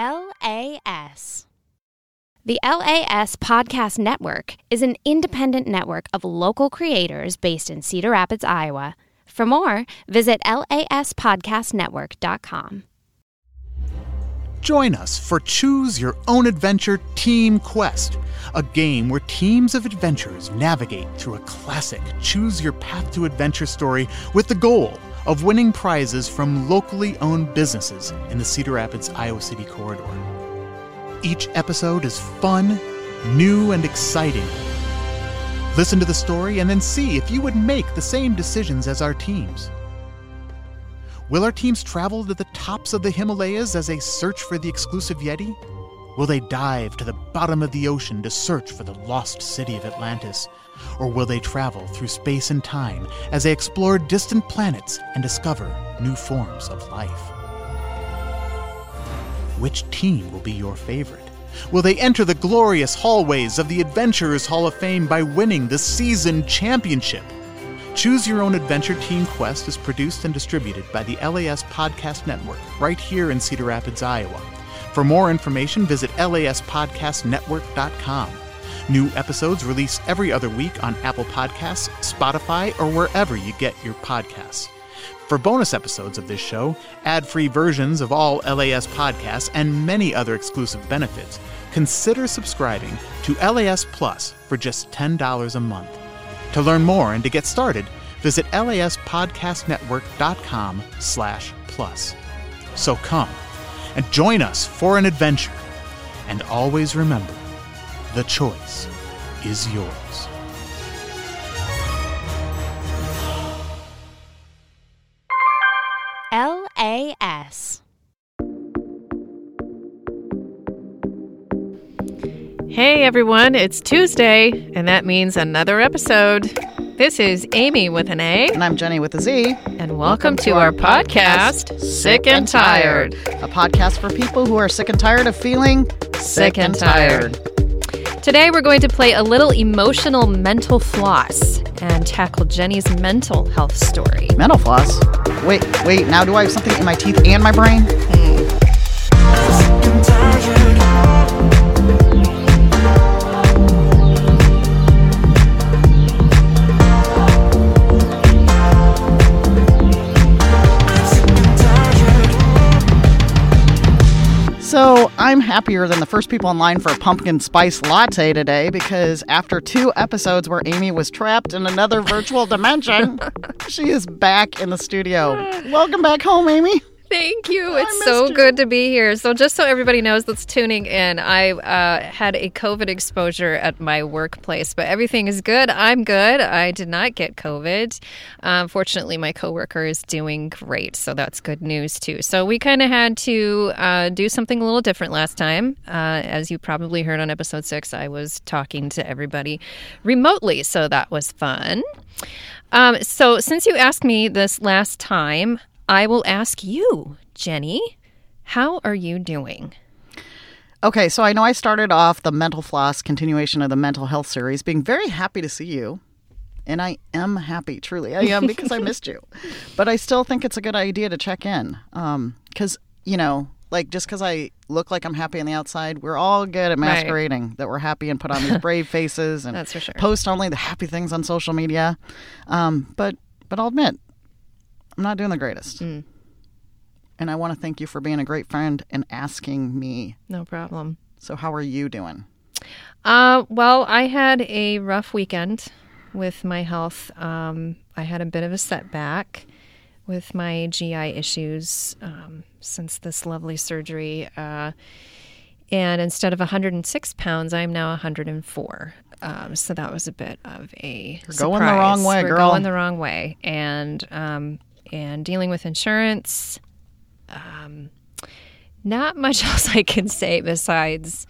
LAS. The LAS Podcast Network is an independent network of local creators based in Cedar Rapids, Iowa. For more, visit laspodcastnetwork.com. Join us for Choose Your Own Adventure Team Quest, a game where teams of adventurers navigate through a classic Choose Your Path to Adventure story with the goal of winning prizes from locally owned businesses in the Cedar Rapids, Iowa City corridor. Each episode is fun, new, and exciting. Listen to the story and then see if you would make the same decisions as our teams. Will our teams travel to the tops of the Himalayas as they search for the exclusive Yeti? Will they dive to the bottom of the ocean to search for the lost city of Atlantis? Or will they travel through space and time as they explore distant planets and discover new forms of life? Which team will be your favorite? Will they enter the glorious hallways of the Adventurers Hall of Fame by winning the season championship? Choose Your Own Adventure Team Quest is produced and distributed by the LAS Podcast Network right here in Cedar Rapids, Iowa. For more information, visit laspodcastnetwork.com. New episodes released every other week on Apple Podcasts, Spotify, or wherever you get your podcasts. For bonus episodes of this show, ad free versions of all LAS podcasts, and many other exclusive benefits, consider subscribing to LAS Plus for just $10 a month. To learn more and to get started, visit laspodcastnetwork.com slash plus. So come and join us for an adventure. And always remember, the choice is yours. LAS. Hey everyone, it's Tuesday, and that means another episode. This is Amy with an A, And I'm Jenny with a Z. and welcome, to, our podcast, Sick and Tired. A podcast for people who are sick and tired of feeling Sick and tired. Today we're going to play a little emotional mental floss and tackle Zhen E's mental health story. Mental floss. Wait, wait, now do I have something in my teeth and my brain? Hmm. I'm happier than the first people in line for a pumpkin spice latte today because after two episodes where Amy was trapped in another virtual dimension, she is back in the studio. Welcome back home, Amy. Thank you. It's so you. good to be here. So, just so everybody knows that's tuning in, I uh, had a COVID exposure at my workplace, but everything is good. I'm good. I did not get COVID. Um, fortunately, my coworker is doing great, so that's good news too. So, we kind of had to uh, do something a little different last time. Uh, as you probably heard on episode six, I was talking to everybody remotely, so that was fun. Um, so, since you asked me this last time, I will ask you, Jenny, how are you doing? Okay, so I know I started off the mental floss continuation of the mental health series being very happy to see you. And I am happy, truly. I am because I missed you. But I still think it's a good idea to check in. Um, cuz you know, like just cuz I look like I'm happy on the outside, we're all good at masquerading that we're happy and put on these brave faces and That's for sure. post only the happy things on social media. Um, but but I'll admit I'm not doing the greatest. Mm. And I want to thank you for being a great friend and asking me No problem. so, how are you doing? Uh, well, I had a rough weekend with my health. Um, I had a bit of a setback with my GI issues um, since this lovely surgery. Uh, and instead of 106 pounds, I'm now 104. Um, so that was a bit of a You're going the wrong way, We're girl. going the wrong way, and um, and dealing with insurance. Um, not much else I can say besides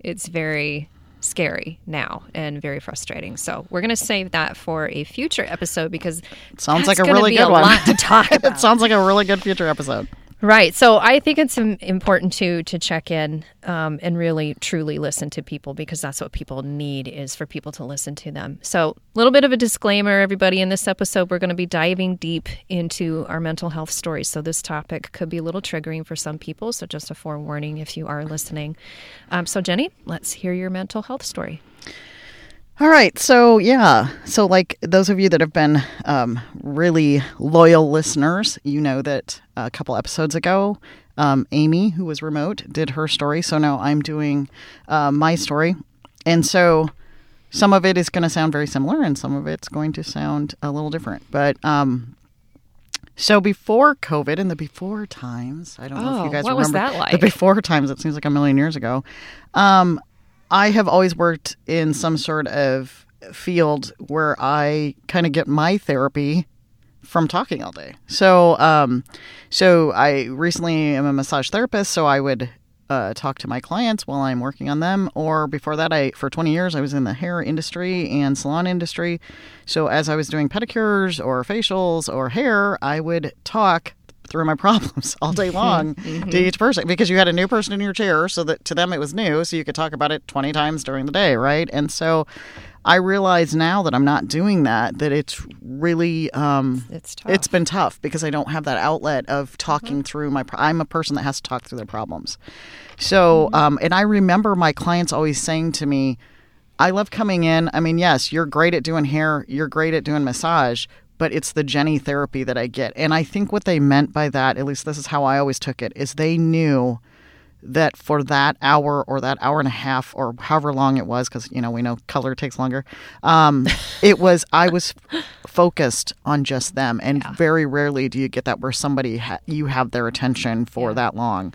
it's very scary now and very frustrating. So we're gonna save that for a future episode because it Sounds like a really good a one. to talk about. it sounds like a really good future episode. Right. So I think it's important to to check in um, and really truly listen to people because that's what people need is for people to listen to them. So a little bit of a disclaimer, everybody. In this episode, we're going to be diving deep into our mental health stories. So this topic could be a little triggering for some people. So just a forewarning if you are listening. Um, so Jenny, let's hear your mental health story. All right. So, yeah. So, like those of you that have been um, really loyal listeners, you know that a couple episodes ago, um, Amy, who was remote, did her story. So now I'm doing uh, my story. And so some of it is going to sound very similar and some of it's going to sound a little different. But, um, so before COVID and the before times, I don't know if Oh, you guys what was remember that like? the before times. It seems like a million years ago. Um, I have always worked in some sort of field where I kind of get my therapy from talking all day. So, um, so I recently am a massage therapist, so I would uh, talk to my clients while I'm working on them. Or before that, I for 20 years I was in the hair industry and salon industry. So as I was doing pedicures or facials or hair, I would talk through my problems all day long to each person because you had a new person in your chair so that to them it was new so you could talk about it 20 times during the day right? And so i realize now that i'm not doing that that it's really um It's tough. it's been tough because i don't have that outlet of talking through my pro- i'm a person that has to talk through their problems. So um and i remember my clients always saying to me I love coming in. I mean, yes, you're great at doing hair, you're great at doing massage, but it's the Jenny therapy that I get. And I think what they meant by that, at least this is how I always took it, is they knew that for that hour or that hour and a half or however long it was, because, you know, we know color takes longer, um, it was, I was focused on just them. And very rarely do you get that where somebody, ha- you have their attention for that long.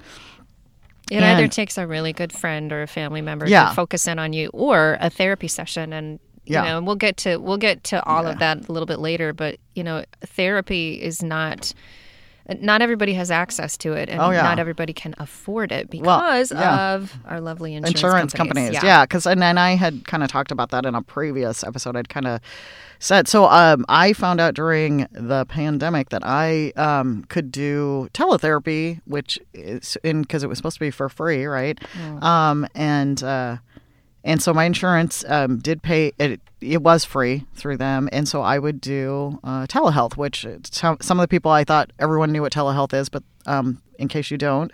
It either takes a really good friend or a family member Yeah. to focus in on you, or a therapy session, and you Yeah. know, and we'll get to we'll get to all of that a little bit later. But you know, therapy is not. Not everybody has access to it, and Oh, yeah. not everybody can afford it Well, because yeah. of our lovely insurance, insurance companies. companies. Yeah, because and then I had kind of talked about that in a previous episode. I'd kind of said so. Um, I found out during the pandemic that I um, could do teletherapy, which is in because it was supposed to be for free, right? Um, and uh, and so my insurance um, did pay it. It was free through them, and so I would do uh, telehealth, which some some of the people I thought everyone knew what telehealth is, but um, in case you don't,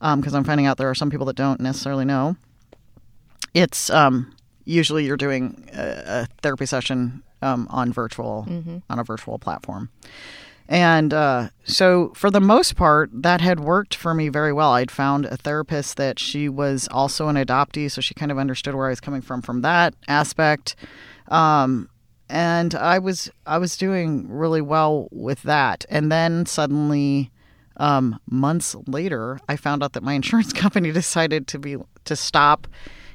because I'm finding out there are some people that don't necessarily know. It's um, usually you're doing a, a therapy session um, on virtual on a virtual platform and uh, so for the most part that had worked for me very well. I'd found a therapist that she was also an adoptee so she kind of understood where i was coming from from that aspect. Um, and i was i was doing really well with that. And then suddenly um, months later, I found out that my insurance company decided to be to stop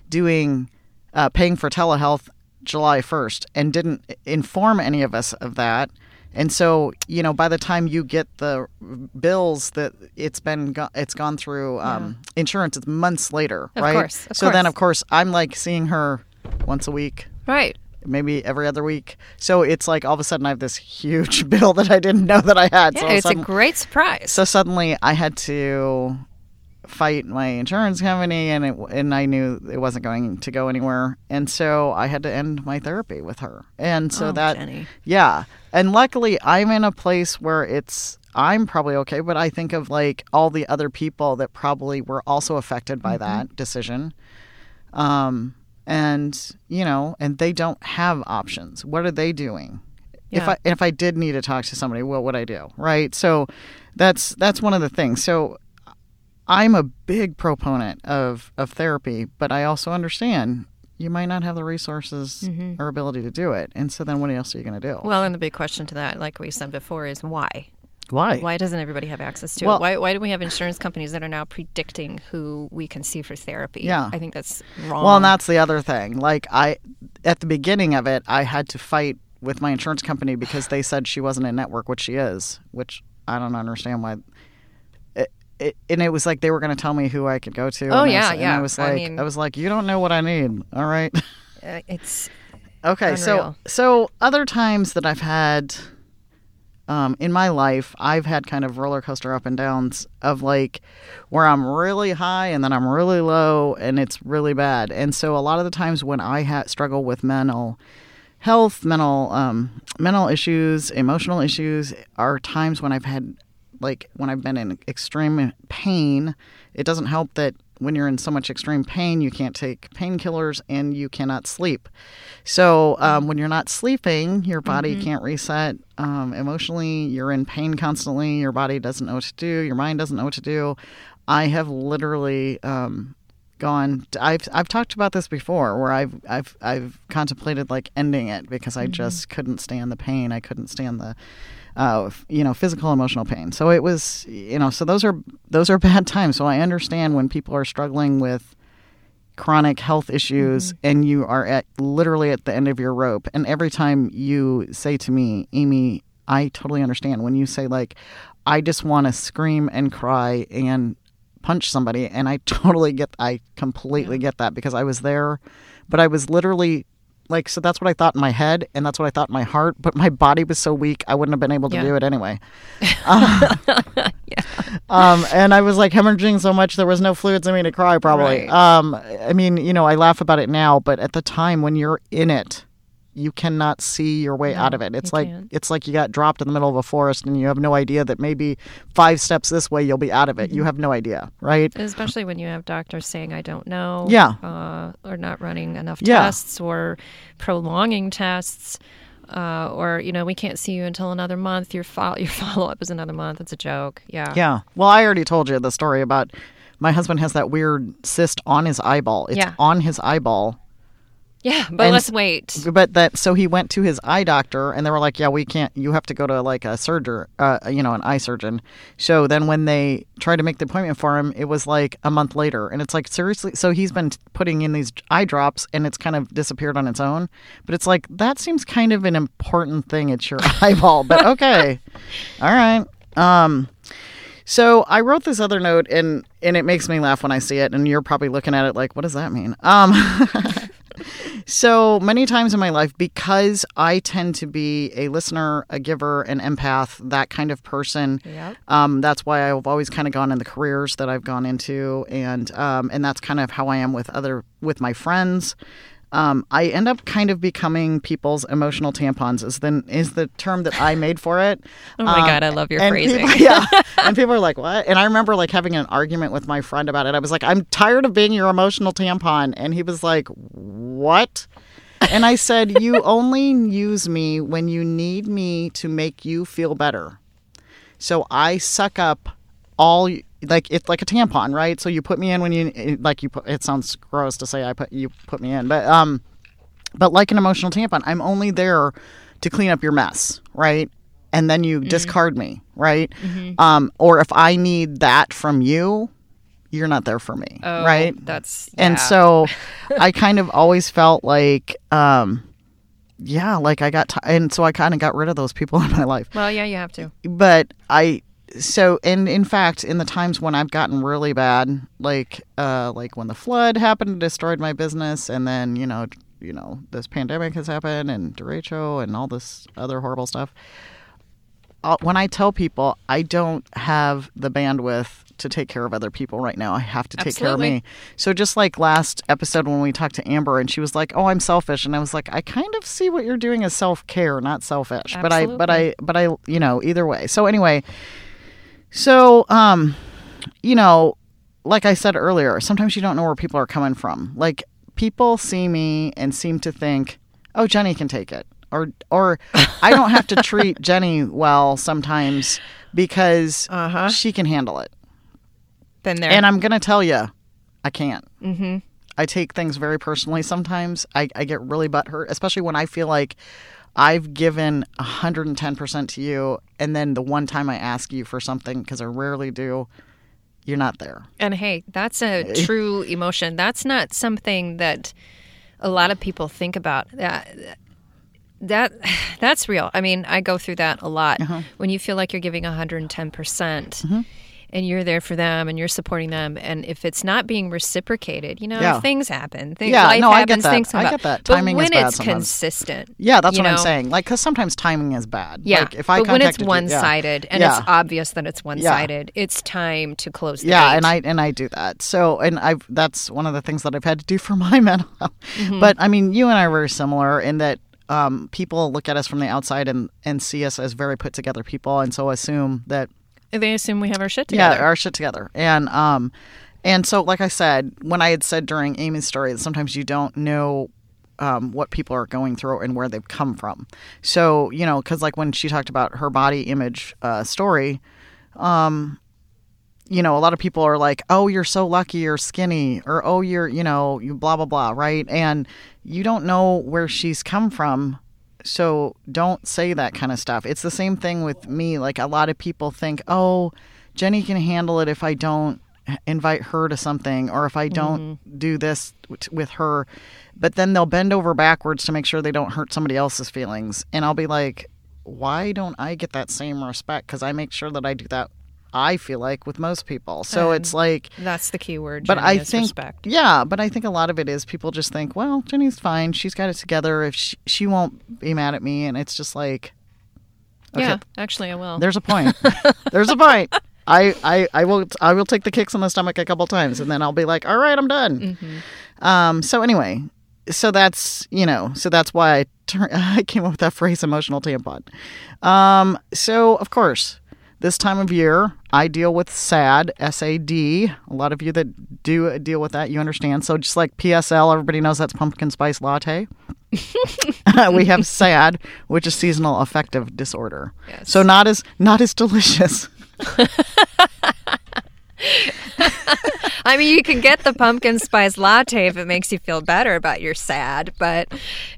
doing uh, paying for telehealth July first, and didn't inform any of us of that. And so, you know, by the time you get the bills that it's been go- it's gone through um, insurance, it's months later, Of right? course, of so then, of course, I'm like seeing her once a week, right. maybe every other week. So it's like all of a sudden I have this huge bill that I didn't know that I had. Yeah, so it's a great surprise. so suddenly I had to fight my insurance company, and it and I knew it wasn't going to go anywhere, and so I had to end my therapy with her, and so Oh, that Jenny. yeah, and luckily I'm in a place where it's. I'm probably okay, but I think of like all the other people that probably were also affected by Mm-hmm. that decision. Um, and you know, and they don't have options. What are they doing? If I if I did need to talk to somebody, what would I do? Right? So that's that's one of the things. So I'm a big proponent of of therapy, but I also understand you might not have the resources mm-hmm. or ability to do it. And so then what else are you going to do? Well, and the big question to that, like we said before, is why? why? Why doesn't everybody have access to Well- it? Why, why do we have insurance companies that are now predicting who we can see for therapy? Yeah. I think that's wrong. Well, and that's the other thing. Like I at the beginning of it, I had to fight with my insurance company because they said she wasn't in network, which she is, which I don't understand why. It, and it was like they were going to tell me who I could go to. Oh, and I yeah, was, And yeah. I was I like, mean- I was like, you don't know what I need. All right. Uh, it's Okay, so so other times that I've had um, in my life, I've had kind of roller coaster up and downs of like where I'm really high and then I'm really low and it's really bad. And so a lot of the times when I ha- struggle with mental health, mental um, mental issues, emotional issues, are times when I've had like when I've been in extreme pain. It doesn't help that when you're in so much extreme pain, you can't take painkillers and you cannot sleep. So um, when you're not sleeping, your body can't reset. Um, emotionally, you're in pain constantly. Your body doesn't know what to do. Your mind doesn't know what to do. I have literally um, gone. I've I've talked about this before, where I've I've I've contemplated like ending it because I just couldn't stand the pain. I couldn't stand the uh, you know, physical, emotional pain. So it was, you know, so those are those are bad times. So I understand when people are struggling with chronic health issues and you are at literally at the end of your rope. And every time you say to me, Amy, I totally understand when you say like, I just want to scream and cry and punch somebody, and I totally get, I completely get that because I was there, but I was literally like so that's what I thought in my head and that's what I thought in my heart, but my body was so weak I wouldn't have been able to Yeah. do it anyway. Uh, um, and I was like hemorrhaging so much there was no fluids in me to cry probably. Right. Um, I mean, you know, I laugh about it now, but at the time when you're in it, you cannot see your way out of it. It's like can't. it's like you got dropped in the middle of a forest and you have no idea that maybe five steps this way you'll be out of it. Mm-hmm. You have no idea, right? Especially when you have doctors saying, I don't know. Yeah. Uh, or not running enough Yeah. tests or prolonging tests. Uh, or, you know, we can't see you until another month. Your, fo- your follow up is another month. It's a joke. Yeah. Yeah. Well, I already told you the story about my husband has that weird cyst on his eyeball. It's Yeah. on his eyeball. Yeah. But And- let's wait. But that so he went to his eye doctor and they were like, "Yeah, we can't. You have to go to like a surgeon, uh, you know, an eye surgeon." So then when they tried to make the appointment for him, it was like a month later, and it's like seriously. So he's been putting in these eye drops, and it's kind of disappeared on its own. But it's like that seems kind of an important thing. It's your eyeball, but okay, all right. Um, so I wrote this other note, and and it makes me laugh when I see it, and you're probably looking at it like, what does that mean? Um. So many times in my life, because I tend to be a listener, a giver, an empath, that kind of person. Yep. Um, that's why I've always kind of gone in the careers that I've gone into, and um, and that's kind of how I am with other with my friends. Um, I end up kind of becoming people's emotional tampons is the is the term that I made for it. Oh my Um, God, I love your phrasing. people- yeah, and people are like, "What?" And I remember like having an argument with my friend about it. I was like, "I'm tired of being your emotional tampon," and he was like, "What?" And I said, "You only use me when you need me to make you feel better. So I suck up all like it's like a tampon, right? So you put me in when you like you put. It sounds gross to say I put you put me in, but um, but like an emotional tampon, I'm only there to clean up your mess, right? And then you discard me, right? Um, or if I need that from you, you're not there for me, Oh, right? That's. And so I kind of always felt like, um, yeah, like I got, t- and so I kind of got rid of those people in my life Well, yeah, you have to. but I so and in fact in the times when I've gotten really bad like uh like when the flood happened and destroyed my business and then you know you know this pandemic has happened and derecho and all this other horrible stuff uh, when I tell people I don't have the bandwidth to take care of other people right now. I have to take care of me. So just like last episode when we talked to Amber and she was like, "Oh, I'm selfish." And I was like, "I kind of see what you're doing as self-care, not selfish." But I but I but I, you know, either way. So anyway, so um you know, like I said earlier, sometimes you don't know where people are coming from. Like people see me and seem to think, "Oh, Jenny can take it." Or or I don't have to treat Jenny well sometimes because Uh-huh. she can handle it. Been there. And I'm going to tell you, I can't. Mm-hmm. I take things very personally sometimes. I, I get really butthurt, especially when I feel like I've given 110% to you. And then the one time I ask you for something, because I rarely do, you're not there. And hey, that's a true emotion. That's not something that a lot of people think about. Uh, that that that's real. I mean, I go through that a lot. Uh-huh. When you feel like you're giving 110%. percent mm-hmm. And you're there for them and you're supporting them. And if it's not being reciprocated, you know, Yeah. things happen. Things, Yeah, life no, I get that. Things come I get that. But Timing is when bad it's sometimes. consistent, Yeah, that's what I'm saying. Like, because sometimes timing is bad. Yeah, Like, if I but when it's contacted you- yeah. and Yeah. it's obvious that it's one-sided, it's time to close the yeah and i and i do that so and i've that's one of the things that i've had to do for my mental health Mm-hmm. but i mean you and i are very similar in that um, people look at us from the outside and and see us as very put together people and so assume that they assume we have our shit together. yeah our shit together and um and so like i said when i had said during amy's story that sometimes you don't know um, what people are going through and where they've come from so you know because like when she talked about her body image uh, story um, you know, a lot of people are like, "Oh, you're so lucky you're skinny," or "Oh, you're, you know, you blah blah blah," right? And you don't know where she's come from, so don't say that kind of stuff. It's the same thing with me. Like a lot of people think, "Oh, Jenny can handle it if I don't invite her to something or if I don't mm-hmm. do this with her." But then they'll bend over backwards to make sure they don't hurt somebody else's feelings, and I'll be like, "Why don't I get that same respect? Because I make sure that I do that." I feel like with most people. So it's like, That's the key word. but Jenny, I think, respect. yeah, but I think a lot of it is people just think, well, Zhen E's fine. She's got it together. If she, she won't be mad at me, and it's just like, okay, Yeah, actually, I will. there's a point. there's a point. I, I, I will I will take the kicks in the stomach a couple times, and then I'll be like, all right, I'm done. Mm-hmm. Um. So anyway, so that's you know, so that's why I tur- I came up with that phrase, emotional tampon. Um. So of course, this time of year, I deal with SAD, S A D. A lot of you that do deal with that, you understand. So just like PSL, everybody knows that's pumpkin spice latte. we have SAD, which is seasonal affective disorder. Yes. So not as not as delicious. I mean, you can get the pumpkin spice latte if it makes you feel better about your sad, but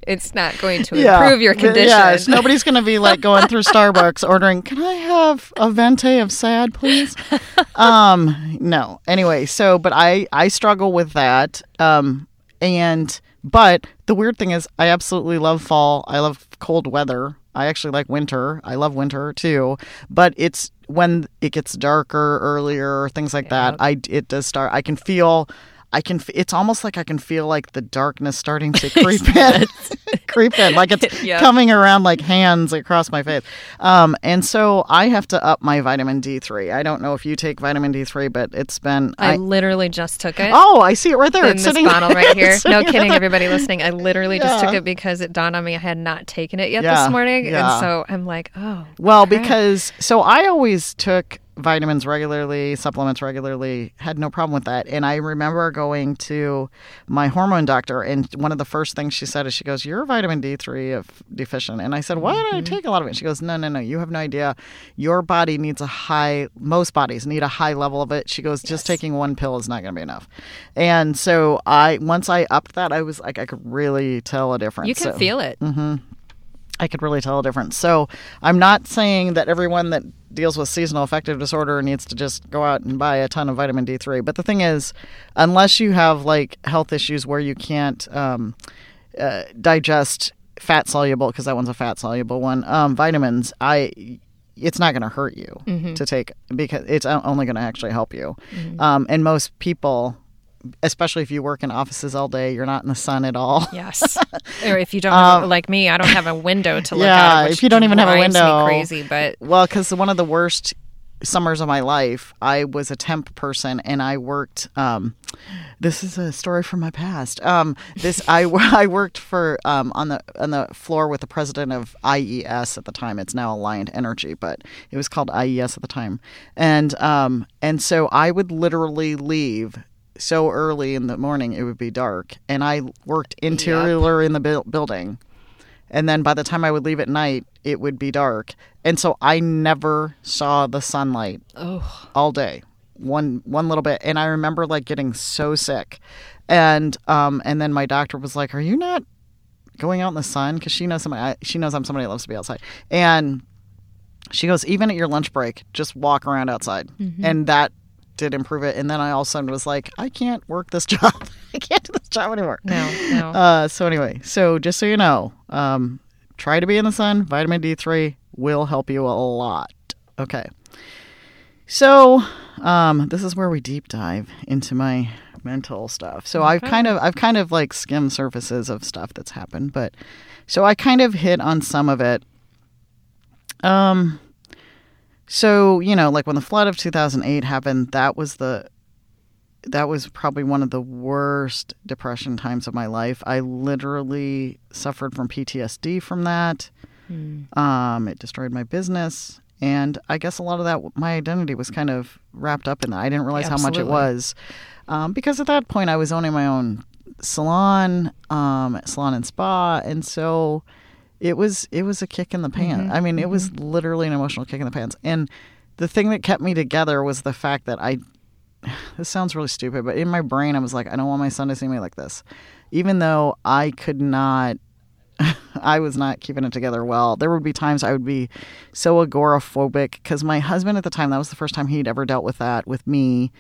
it's not going to improve your condition. Yes, nobody's going to be like going through Starbucks ordering, "Can I have a venti of sad, please?" um, no. Anyway, so but I I struggle with that. Um, and but the weird thing is, I absolutely love fall. I love cold weather. I actually like winter. I love winter too, but it's when it gets darker earlier, things like that. I it does start. I can feel. I can. It's almost like I can feel like the darkness starting to creep in, creep in, like it's Yeah. coming around like hands across my face. Um, and so I have to up my vitamin D three. I don't know if you take vitamin D three, but it's been. I, literally just took it. oh, I see it right there. in it's this sitting bottle right here. No kidding, everybody listening. I literally just took it because it dawned on me I had not taken it yet Yeah, this morning, yeah. and so I'm like, oh, Well, crap. because so I always took vitamins regularly, supplements regularly, had no problem with that. And I remember going to my hormone doctor, and one of the first things she said is, she goes, "You're vitamin D3 of deficient." And I said, "Why Mm-hmm. did I take a lot of it?" She goes, "No, no, no. You have no idea. Your body needs a high. Most bodies need a high level of it." She goes, "Just taking one pill is not going to be enough." And so I, once I upped that, I was like, I could really tell a difference. you can So- feel it. I could really tell a difference. So I'm not saying that everyone that deals with seasonal affective disorder needs to just go out and buy a ton of vitamin D3. But the thing is, unless you have like health issues where you can't um, uh, digest fat soluble, because that one's a fat soluble one, um, vitamins, I it's not going to hurt you to take because it's only going to actually help you. Um, and most people, especially if you work in offices all day, you're not in the sun at all. Yes. or if you don't, have, like me, I don't have a window to look Um, yeah, at. Which if you don't even have a window. crazy. But Well, because one of the worst summers of my life, I was a temp person and I worked. Um, this is a story from my past. Um, this I I worked for um, on the on the floor with the president of IES at the time. It's now Alliant Energy, but it was called IES at the time. And um, and so I would literally leave so early in the morning it would be dark, and I worked interior in the buil- building. And then by the time I would leave at night, it would be dark, and so I never saw the sunlight oh, all day, one one little bit. And I remember like getting so sick, and um and then my doctor was like, "Are you not going out in the sun?" Because she knows somebody, I, she knows I'm somebody that loves to be outside, and she goes, "Even at your lunch break, just walk around outside," and that did improve it. And then I all of a sudden was like, "I can't work this job. I can't do this job anymore." no, no. Uh, so anyway, so just so you know, um, try to be in the sun. Vitamin D3 will help you a lot. Okay. So Um, this is where we deep dive into my mental stuff. So I've kind of I've kind of like skimmed surfaces of stuff that's happened, but so I kind of hit on some of it. Um so, you know, like when the flood of 2008 happened, that was the that was probably one of the worst depression times of my life. I literally suffered from PTSD from that. Um, it destroyed my business. And I guess a lot of that, my identity was kind of wrapped up in that. I didn't realize how much it was. Um, because at that point, I was owning my own salon, um, salon and spa. And so it was it was a kick in the pants. Mm-hmm. I mean, it was mm-hmm. literally an emotional kick in the pants. And the thing that kept me together was the fact that I this sounds really stupid, but in my brain I was like, I don't want my son to see me like this. Even though I could not I was not keeping it together well. There would be times I would be so agoraphobic because my husband at the time, that was the first time he'd ever dealt with that with me.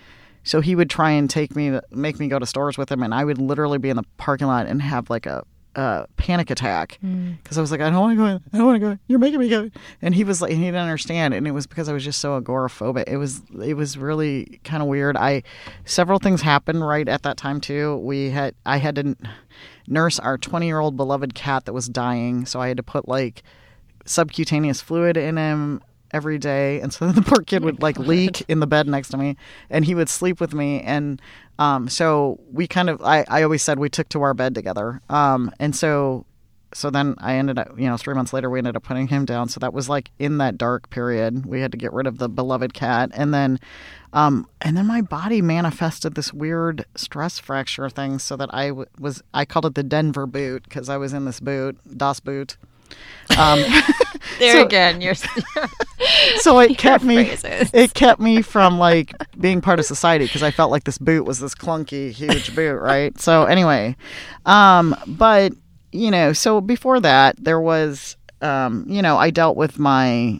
So he would try and take me, make me go to stores with him, and I would literally be in the parking lot and have like a, a panic attack hmm. because I was like, I don't want to go. in. I don't want to go. in. You're making me go. And he was like, and he didn't understand, and it was because I was just so agoraphobic. It was, it was really kind of weird. I, several things happened right at that time too. We had, I had to nurse our 20 year old beloved cat that was dying, so I had to put like subcutaneous fluid in him every day and so the poor kid would like leak in the bed next to me and he would sleep with me and um, so we kind of I, I always said we took to our bed together um, and so so then I ended up, you know, three months later, we ended up putting him down. So that was like in that dark period. We had to get rid of the beloved cat, and then, um, and then my body manifested this weird stress fracture thing. So that I w- was, I called it the Denver boot because I was in this boot, Das boot. Um, There So- again, you're so it kept me phrases. it kept me from like being part of society because I felt like this boot was this clunky huge boot, right? So anyway, um, but you know, so before that there was, um, you know, I dealt with my.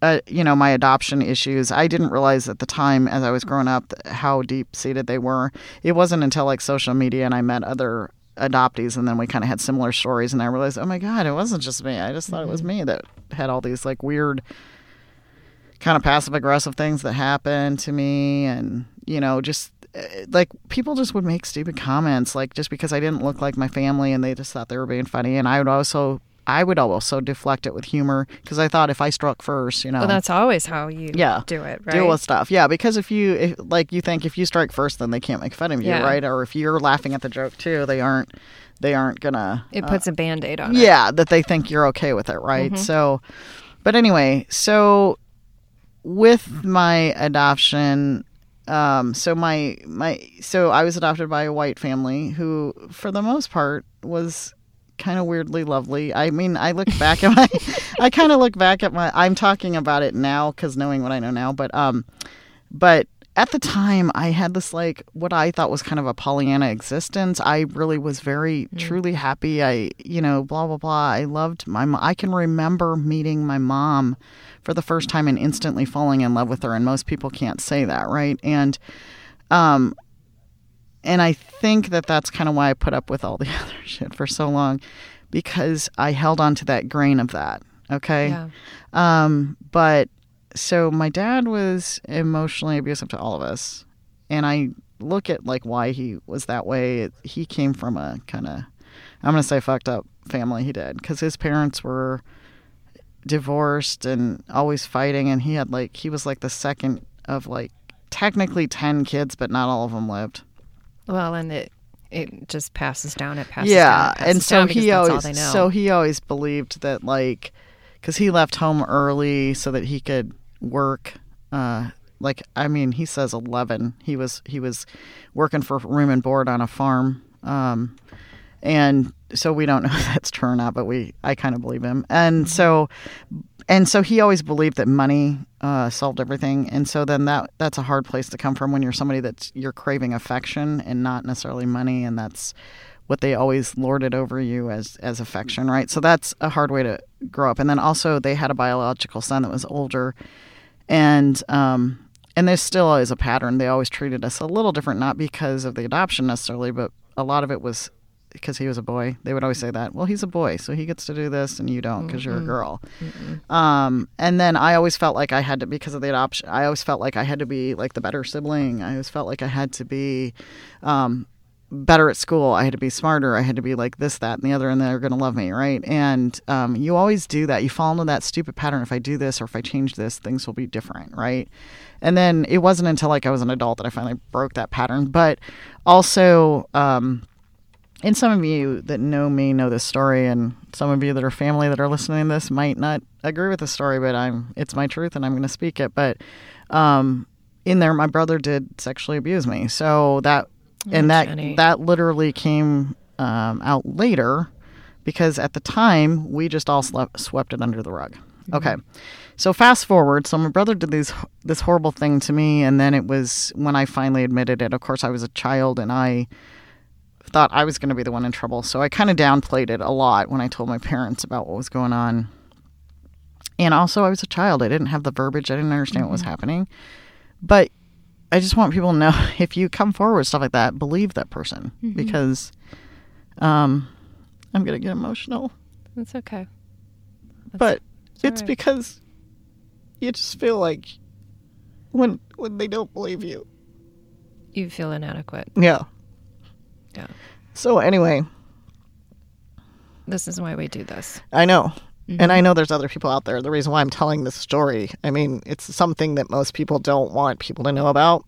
Uh, you know my adoption issues i didn't realize at the time as i was growing up how deep seated they were it wasn't until like social media and i met other adoptees and then we kind of had similar stories and i realized oh my god it wasn't just me. I just thought it was me that had all these like weird kind of passive aggressive things that happened to me and you know just uh, like people just would make stupid comments like just because I didn't look like my family and they just thought they were being funny and I would also I would also deflect it with humor because I thought if I struck first, you know, Well, that's always how you Yeah. do it, right? deal with stuff. Yeah, because if you if, like you think if you strike first, then they can't make fun of you, Yeah. right? Or if you're laughing at the joke too, they aren't they aren't gonna it puts a band aid on it. yeah that they think you're okay with it right so but anyway so with my adoption um so my my so i was adopted by a white family who for the most part was kind of weirdly lovely. I mean i look back at my i kind of look back at my i'm talking about it now because knowing what i know now but um but at the time i had this like what i thought was kind of a pollyanna existence. I really was very truly happy. I you know blah blah blah. I loved my i can remember meeting my mom for the first time and instantly falling in love with her and most people can't say that right? And um and i think that that's kind of why i put up with all the other shit for so long because i held on to that grain of that okay Yeah. um, but so my dad was emotionally abusive to all of us, and I look at like why he was that way. He came from a kind of, I'm gonna say fucked up family. He did because his parents were divorced and always fighting, and he had like he was like the second of like technically ten kids, but not all of them lived. Well, and it it just passes down. It passes yeah down. It passes and so he always all they know. so he always believed that like because he left home early so that he could work uh like i mean he says 11 he was he was working for room and board on a farm um and so we don't know if that's true or not but we i kind of believe him and so and so he always believed that money uh, solved everything. And so then that that's a hard place to come from when you're somebody that's you're craving affection and not necessarily money and that's what they always lorded over you as as affection right? So that's a hard way to grow up. And then also they had a biological son that was older. And um and there still is a pattern. They always treated us a little different not because of the adoption necessarily but a lot of it was because he was a boy. They would always say that. Well, he's a boy, so he gets to do this, and you don't because you're a girl. Um, and then I always felt like I had to because of the adoption. I always felt like I had to be like the better sibling. I always felt like I had to be um, better at school. I had to be smarter. I had to be like this, that, and the other, and they're going to love me, right? And um, you always do that. You fall into that stupid pattern. If I do this or if I change this, things will be different, right? And then it wasn't until like I was an adult that I finally broke that pattern. But also, um, and some of you that know me know this story, and some of you that are family that are listening to this might not agree with the story, but I'm it's my truth and I'm going to speak it. But um, in there, my brother did sexually abuse me, so that and that Jenny. that literally came um, out later because at the time we just all slept, swept it under the rug. Okay, so fast forward. So my brother did these this horrible thing to me, and then it was when I finally admitted it. Of course, I was a child, and I thought I was going to be the one in trouble. So I kind of downplayed it a lot when I told my parents about what was going on. And also, I was a child. I didn't have the verbiage. I didn't understand what was happening. But I just want people to know if you come forward with stuff like that, believe that person because um, I'm going to get emotional. That's okay. but it's it's right. because you just feel like when when they don't believe you. You feel inadequate. Yeah. Yeah. So anyway, This is why we do this. I know. And I mm-hmm. know there's other people out there. The reason why I'm telling this story, I mean, it's something that most people don't want people to know about.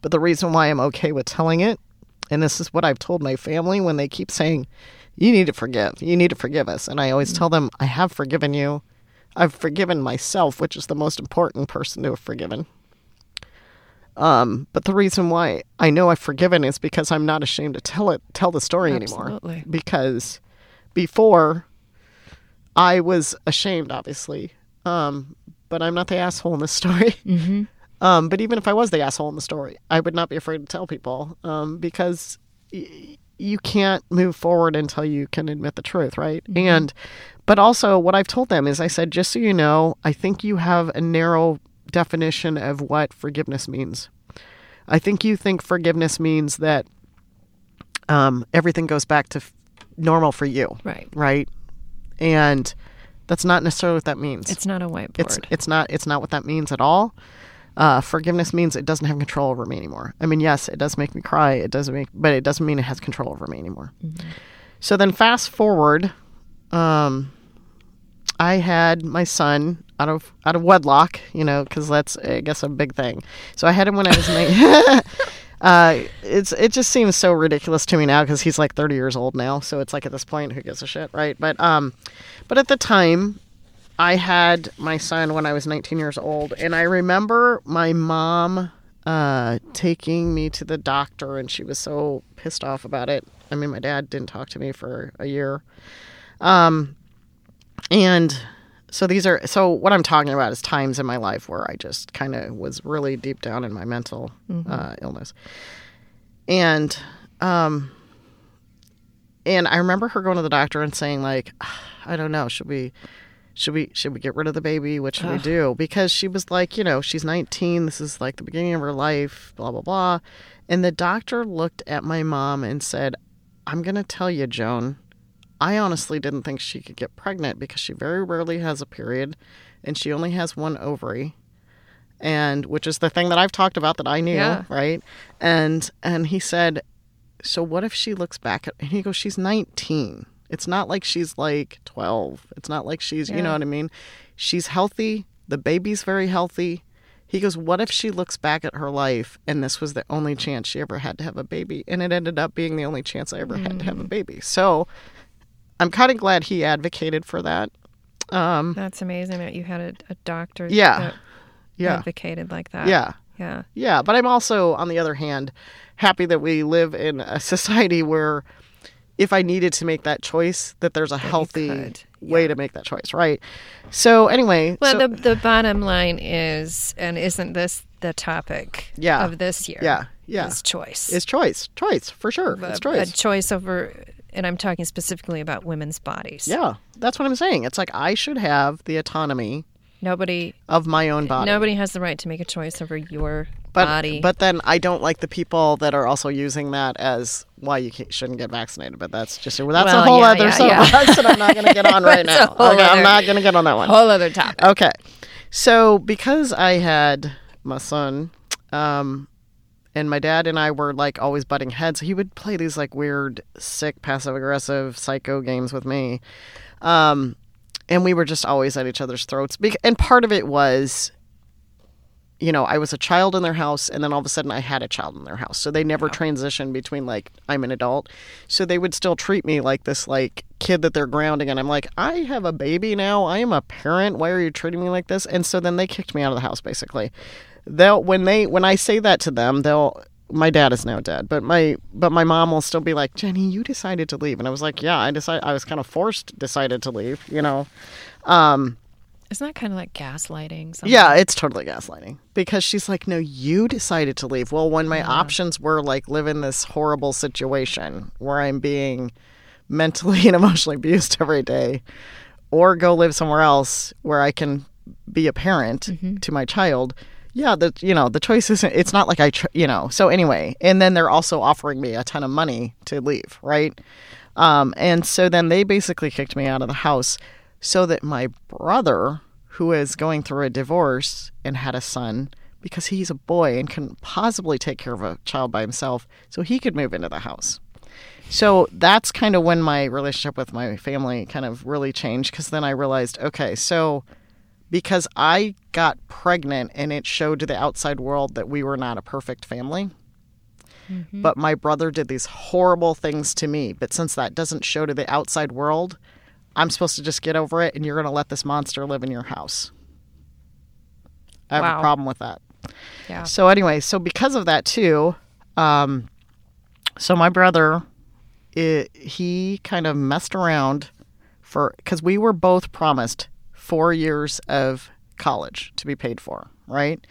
But the reason why I'm okay with telling it, and this is what I've told my family when they keep saying, you need to forgive, you need to forgive us. And I always mm. tell them, I have forgiven you. I've forgiven myself, which is the most important person to have forgiven. Um, but the reason why I know I've forgiven is because I'm not ashamed to tell it, tell the story anymore. Because before I was ashamed, obviously. Um, but I'm not the asshole in this story. Mm-hmm. Um, but even if I was the asshole in the story, I would not be afraid to tell people um, because y- you can't move forward until you can admit the truth, right? And, but also what I've told them is I said, just so you know, I think you have a narrow definition of what forgiveness means. I think you think forgiveness means that um, everything goes back to f- normal for you, Right. right? And that's not necessarily what that means. It's not a whiteboard. It's it's not it's not what that means at all. Uh, forgiveness means it doesn't have control over me anymore. I mean, yes, it does make me cry. It doesn't make, but it doesn't mean it has control over me anymore. So then, fast forward, um, I had my son out of out of wedlock, you know, because that's I guess a big thing. So I had him when I was nine. uh, it's it just seems so ridiculous to me now because he's like 30 years old now. So it's like at this point, who gives a shit, right? But um, but at the time, I had my son when I was 19 years old, and I remember my mom uh, taking me to the doctor, and she was so pissed off about it. I mean, my dad didn't talk to me for a year. Um, and so these are so what I'm talking about is times in my life where I just kind of was really deep down in my mental uh, illness, and um, and I remember her going to the doctor and saying like, I don't know, should we should we should we get rid of the baby? What should we do? Because she was like, you know, she's 19. This is like the beginning of her life. Blah blah blah. And the doctor looked at my mom and said, "I'm gonna tell you, Joan. I honestly didn't think she could get pregnant because she very rarely has a period, and she only has one ovary." And which is the thing that I've talked about that I knew, Yeah. right? And and he said, so what if she looks back at and he goes she's 19 it's not like she's like 12 it's not like she's you know what i mean? She's healthy. The baby's very healthy. He goes what if she looks back at her life and this was the only chance she ever had to have a baby and it ended up being the only chance i ever had to have a mm. baby? So i'm kind of glad he advocated for that um That's amazing that you had a, a doctor Yeah. that yeah advocated like that. yeah Yeah. Yeah, but I'm also, on the other hand, happy that we live in a society where if I needed to make that choice, that there's a healthy could, way to make that choice, right? So anyway, Well, so- the the bottom line is, and isn't this the topic Yeah. of this year? Yeah, yeah. Is choice. it's choice, choice for sure. a, It's choice. a choice over, and I'm talking specifically about women's bodies. yeah, that's what I'm saying. It's like I should have the autonomy Nobody, of my own body. nobody has the right to make a choice over your but body. but then I don't like the people that are also using that as why you shouldn't get vaccinated. But that's just that's Well, a whole yeah, other yeah, yeah. soapbox that I'm not going to get on right now. Okay, other- I'm not going to get on that one. whole other topic. Okay. So because I had my son, um, and my dad and I were like always butting heads, he would play these like weird, sick, passive aggressive psycho games with me. Um, and we were just always at each other's throats. And part of it was, you know, I was a child in their house, and then all of a sudden I had a child in their house. So they never transitioned between like I'm an adult. So they would still treat me like this like kid that they're grounding, and I'm like, I have a baby now. I am a parent. Why are you treating me like this? And so then they kicked me out of the house basically. They'll when they when I say that to them, they'll my dad is now dead, but my but my mom will still be like, Jenny, you decided to leave, and I was like, yeah, I decided I was kind of forced decided to leave, you know. Um, Isn't that kind of like gaslighting? Something? yeah, it's totally gaslighting because she's like, no, you decided to leave. Well, when my options were like live in this horrible situation where I'm being mentally and emotionally abused every day, or go live somewhere else where I can be a parent to my child. Yeah, the you know the choice isn't. It's not like I tr- you know. So anyway, and then they're also offering me a ton of money to leave, right? Um, and so then they basically kicked me out of the house so that my brother, who is going through a divorce and had a son, because he's a boy and couldn't possibly take care of a child by himself, so he could move into the house. So that's kind of when my relationship with my family kind of really changed because then I realized, okay, so because I got pregnant and it showed to the outside world that we were not a perfect family. But my brother did these horrible things to me. But since that doesn't show to the outside world, I'm supposed to just get over it and you're going to let this monster live in your house. I have Wow. a problem with that. Yeah. So anyway, so because of that too, um, so my brother, it, he kind of messed around for because we were both promised four years of college to be paid for, right?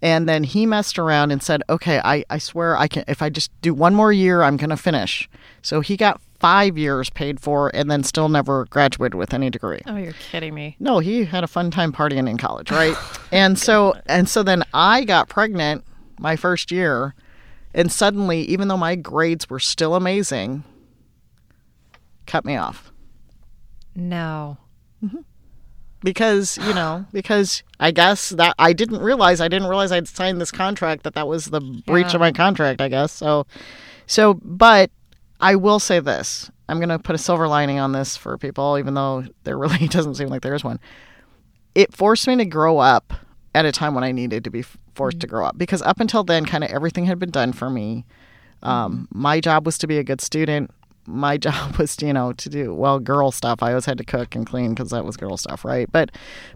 And then he messed around and said, "Okay, I, I swear I can. If I just do one more year, I'm gonna finish." So he got five years paid for, and then still never graduated with any degree. Oh, you're kidding me. No, he had a fun time partying in college, right? and so and so then I got pregnant my first year and suddenly even though my grades were still amazing, cut me off. No. Mm-hmm. Because, you know, because I guess that I didn't realize I didn't realize I'd signed this contract that that was the breach Yeah. of my contract, I guess. So so but I will say this. I'm going to put a silver lining on this for people even though there really doesn't seem like there is one. it forced me to grow up at a time when I needed to be forced to grow up because up until then, kind of everything had been done for me. Um, my job was to be a good student. My job was, to, you know, to do well girl stuff. I always had to cook and clean because that was girl stuff, right? But,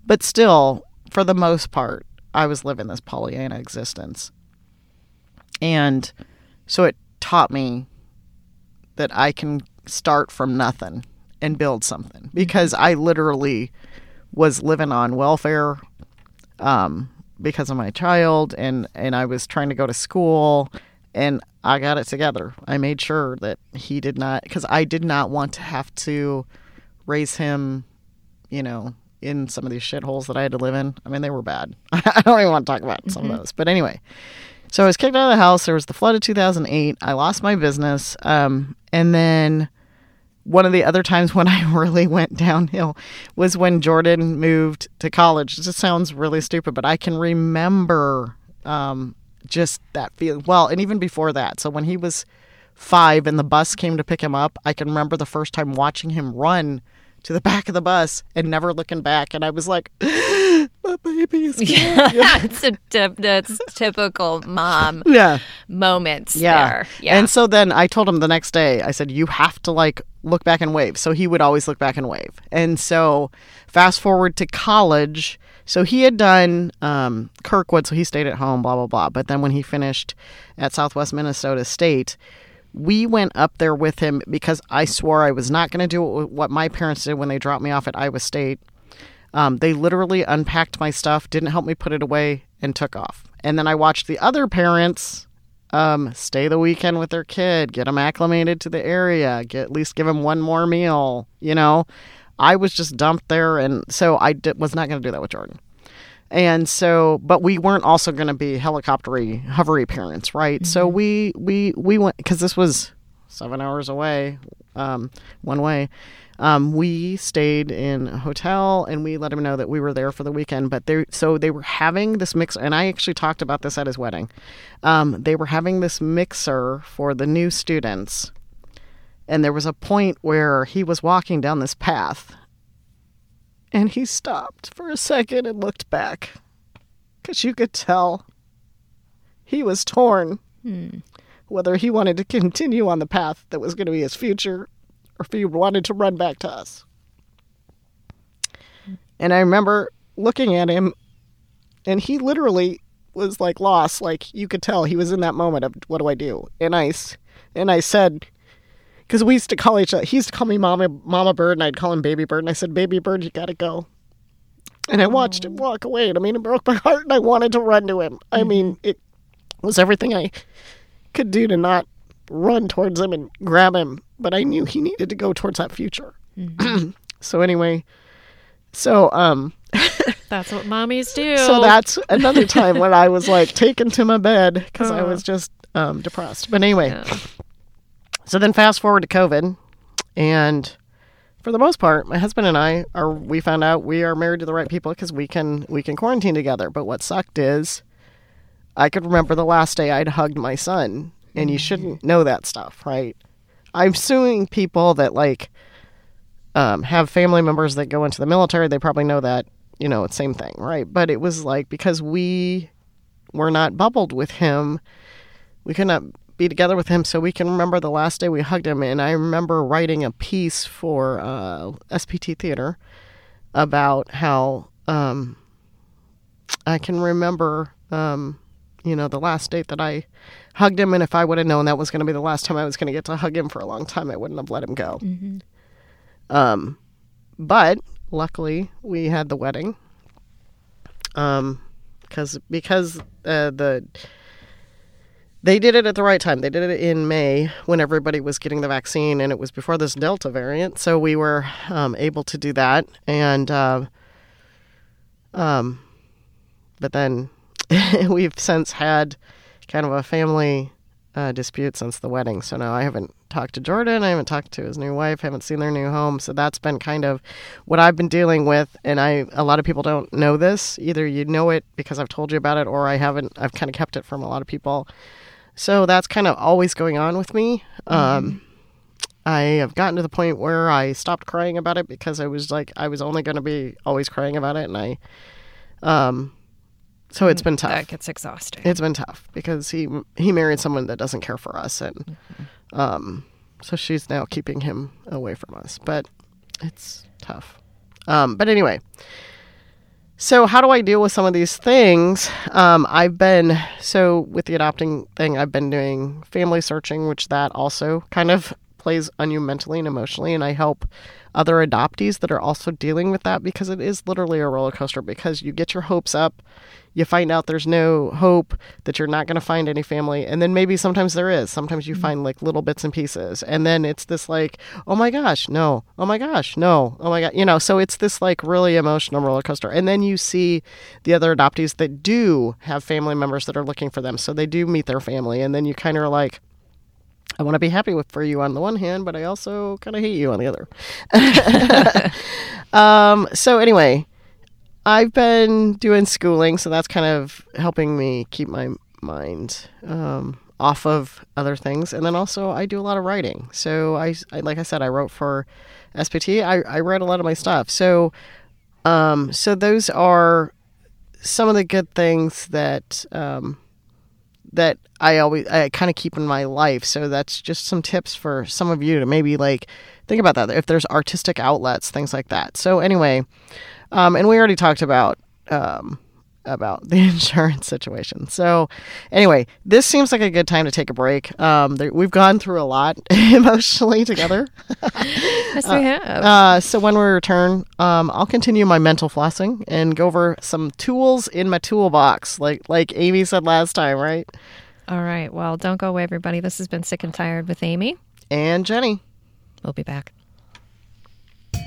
but still, for the most part, I was living this Pollyanna existence, and so it taught me that I can start from nothing and build something because I literally was living on welfare um, because of my child and and I was trying to go to school and I got it together. I made sure that he did not because I did not want to have to raise him, you know, in some of these shitholes that I had to live in. I mean, they were bad. I don't even want to talk about some of those. But anyway, so I was kicked out of the house. There was the flood of 2008. I lost my business. Um, and then one of the other times when I really went downhill was when Jordan moved to college. It just sounds really stupid, but I can remember um, just that feeling. Well, and even before that. So when he was five and the bus came to pick him up, I can remember the first time watching him run to the back of the bus and never looking back. And I was like, my baby is gone. that's a tip, that's typical mom yeah. moments Yeah. there. Yeah. And so then I told him the next day, I said, you have to like look back and wave. So he would always look back and wave. And so fast forward to college. So he had done um, Kirkwood, so he stayed at home, blah, blah, blah. But then when he finished at Southwest Minnesota State, we went up there with him because I swore I was not going to do what my parents did when they dropped me off at Iowa State. Um, they literally unpacked my stuff, didn't help me put it away, and took off. And then I watched the other parents um, stay the weekend with their kid, get them acclimated to the area, get at least give them one more meal. You know, I was just dumped there, and so I di- was not going to do that with Jordan. and so but we weren't also going to be helicoptery hovery parents right? So we we we went because this was seven hours away um, one way. Um, we stayed in a hotel and we let him know that we were there for the weekend but they so they were having this mixer, and i actually talked about this at his wedding. Um, they were having this mixer for the new students and there was a point where he was walking down this path and he stopped for a second and looked back because you could tell he was torn hmm. whether he wanted to continue on the path that was going to be his future or if he wanted to run back to us. And I remember looking at him, and he literally was like lost. Like you could tell he was in that moment of what do I do? And I, and I said, because we used to call each other. He used to call me Mama Mama Bird, and I'd call him Baby Bird. And I said, Baby Bird, you gotta go. And I watched him walk away, and I mean, it broke my heart, and I wanted to run to him. I mean, it was everything I could do to not run towards him and grab him, but I knew he needed to go towards that future. so anyway, so um, That's what mommies do. so that's another time when I was like taken to my bed because I Uh. was just um, depressed. But anyway, Yeah. So then fast forward to COVID, and for the most part, my husband and I are we found out we are married to the right people because we can we can quarantine together. But what sucked is I could remember the last day I'd hugged my son, and you shouldn't know that stuff, right? I'm suing people that like um, have family members that go into the military. They probably know that you know it's same thing, right? But it was like because we were not bubbled with him, we could not be together with him so we can remember the last day we hugged him. And i remember writing a piece for uh, spt theater about how um, i can remember um, you know the last date that i hugged him. And if i would have known that was going to be the last time i was going to get to hug him for a long time i wouldn't have let him go. Um, but luckily we had the wedding. Um, because because uh, the they did it at the right time. They did it in May when everybody was getting the vaccine, and it was before this Delta variant. So we were um, able to do that, and uh, um, but then we've since had kind of a family uh, dispute since the wedding. So now I haven't talked to Jordan. I haven't talked to his new wife. I Haven't seen their new home. So that's been kind of what I've been dealing with. And I a lot of people don't know this. Either you know it because I've told you about it, or I haven't. I've kind of kept it from a lot of people. So that's kind of always going on with me. Um, I have gotten to the point where I stopped crying about it because I was like I was only going to be always crying about it, and I, um, so it's been tough. that gets exhausting. It's been tough because he he married someone that doesn't care for us, and um, so she's now keeping him away from us. But it's tough. Um, but anyway, so how do I deal with some of these things? Um, I've been so with the adopting thing, I've been doing family searching, which that also kind of plays on you mentally and emotionally, and I help other adoptees that are also dealing with that because it is literally a roller coaster because you get your hopes up you find out there's no hope that you're not going to find any family and then maybe sometimes there is. Sometimes you mm-hmm. find like little bits and pieces and then it's this like oh my gosh no. Oh my gosh no. Oh my god you know? So it's this like really emotional roller coaster. And then you see the other adoptees that do have family members that are looking for them. So they do meet their family and then you kind of are like I want to be happy with for you on the one hand, but I also kind of hate you on the other. um, so anyway, I've been doing schooling, so that's kind of helping me keep my mind um, off of other things. And then also, I do a lot of writing. So I, I like I said, I wrote for SPT. I, I write a lot of my stuff. So, um, so those are some of the good things that um, that I always I kind of keep in my life. So that's just some tips for some of you to maybe like think about that. If there's artistic outlets, things like that. So anyway, um, and we already talked about um, about the insurance situation. So anyway, this seems like a good time to take a break. Um, there, we've gone through a lot emotionally together. yes, we have. Uh, so when we return, um, I'll continue my mental flossing and go over some tools in my toolbox, like like Amy said last time, right? All right. Well, don't go away, everybody. This has been Sick and Tired with Amy. And Jenny. We'll be back.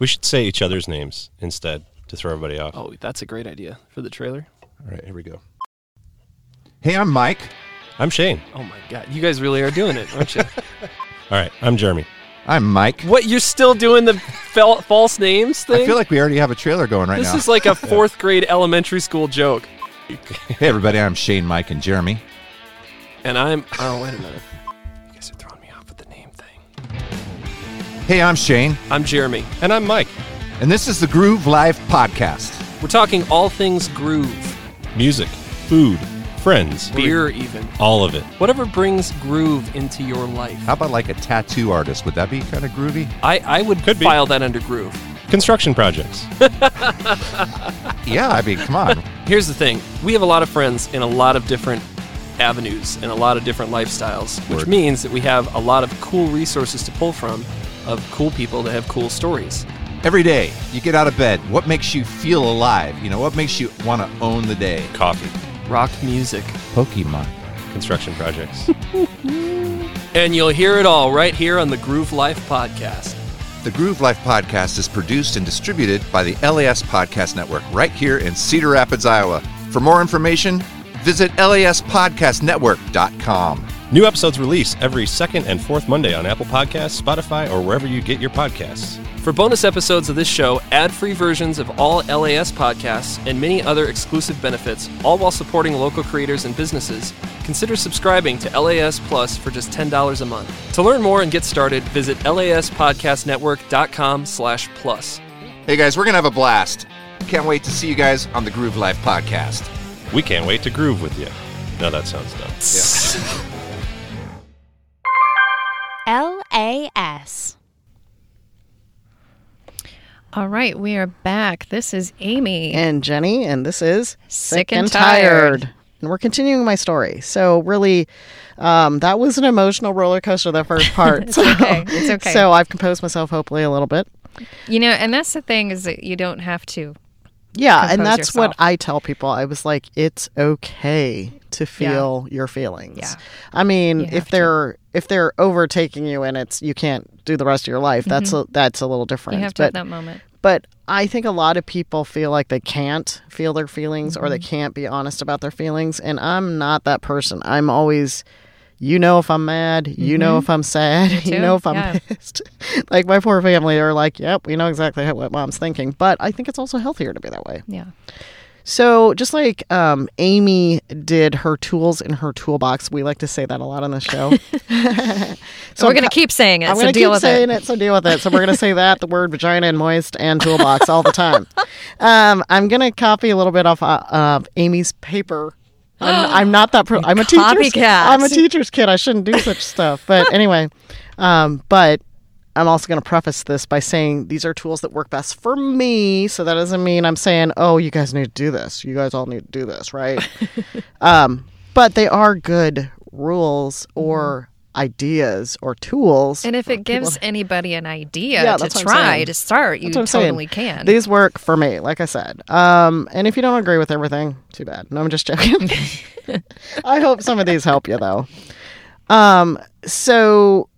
We should say each other's names instead to throw everybody off. Oh, that's a great idea for the trailer. All right, here we go. Hey, I'm Mike. I'm Shane. Oh my god, you guys really are doing it, aren't you? All right, I'm Jeremy. I'm Mike. what? You're still doing the fel- false names thing? I feel like we already have a trailer going right this now. This is like a fourth grade elementary school joke. hey, everybody, I'm Shane, Mike, and Jeremy. And I'm. Oh, wait a minute. Hey, I'm Shane, I'm Jeremy. And I'm Mike. and this is the Groove Life Podcast. We're talking all things groove, Music, food, friends, beer, even. all of it. Whatever brings groove into your life. How about like a tattoo artist? Would that be kind of groovy? I, I would Could be. file that under groove. Construction projects. Yeah, I mean, come on. Here's the thing we have a lot of friends in a lot of different avenues and a lot of different lifestyles, which Word. means that we have a lot of cool resources to pull from of cool people that have cool stories. Every day, you get out of bed. What makes you feel alive? You know, what makes you want to own the day? Coffee. Rock music. Pokemon. Construction projects. And you'll hear it all right here on the Groove Life Podcast. The Groove Life Podcast is produced and distributed by the LAS Podcast Network right here in Cedar Rapids, Iowa. For more information, visit laspodcastnetwork.com. New episodes release every second and fourth Monday on Apple Podcasts, Spotify, or wherever you get your podcasts. For bonus episodes of this show, ad free versions of all LAS podcasts, and many other exclusive benefits, all while supporting local creators and businesses, consider subscribing to LAS Plus for just $10 a month. To learn more and get started, visit laspodcastnetwork.com slash plus. Hey guys, we're going to have a blast. Can't wait to see you guys on the Groove Life Podcast. We can't wait to groove with you. Now that sounds dumb. LAS. All right, we are back. This is Amy. and Jenny, and this is Sick and Tired. And we're continuing my story. So really, um, that was an emotional roller coaster. That first part. It's so, okay. It's okay. So I've composed myself, hopefully, a little bit. You know, and that's the thing is that you don't have to. Yeah, and that's what. I tell people. I was like, it's okay to feel your feelings. Yeah. I mean, if to. they're if they're overtaking you and it's you can't do the rest of your life, that's a, that's a little different. Mm-hmm. You have to but have that moment. but I think a lot of people feel like they can't feel their feelings or they Mm-hmm. can't be honest about their feelings. And I'm not that person. I'm always, you know, if I'm mad, you know, if I'm sad, you Mm-hmm. know, if I'm Yeah. pissed. like my poor family are like, yep, we know exactly what mom's thinking. But I think it's also healthier to be that way. Yeah. So just like um, Amy did her tools in her toolbox, we like to say that a lot on the show. So we're going to keep saying it. I'm so going to deal keep with saying it. it. so deal with it. So we're going to say that the word vagina and moist and toolbox all the time. Um, I'm going to copy a little bit off uh, of Amy's paper. I'm, I'm not that. Pro- I'm a teacher's. copycat. I'm a teacher's kid. I shouldn't do such stuff. But anyway, um, but I'm also going to preface this by saying these are tools that work best for me. So that doesn't mean I'm saying, oh, you guys need to do this. You guys all need to do this, right? um, but they are good rules or ideas or tools. And if it gives people- anybody an idea Yeah, to that's what I'm try to start, you totally can. These work for me, like I said. Um, and if you don't agree with everything, too bad. No, I'm just joking. I hope some of these help you though. Um, so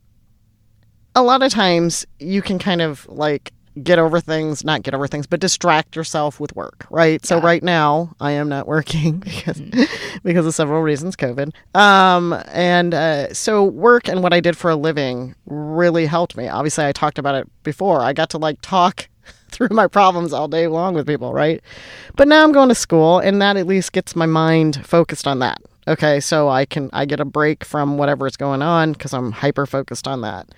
a lot of times you can kind of like get over things, not get over things, but distract yourself with work, right? So right now I am not working because because of several reasons, COVID. Um, and uh, so work and what I did for a living really helped me. Obviously, I talked about it before. I got to like talk through my problems all day long with people, right? But now I'm going to school, and that at least gets my mind focused on that. Okay, so I can I get a break from whatever is going on because I'm hyper focused on that.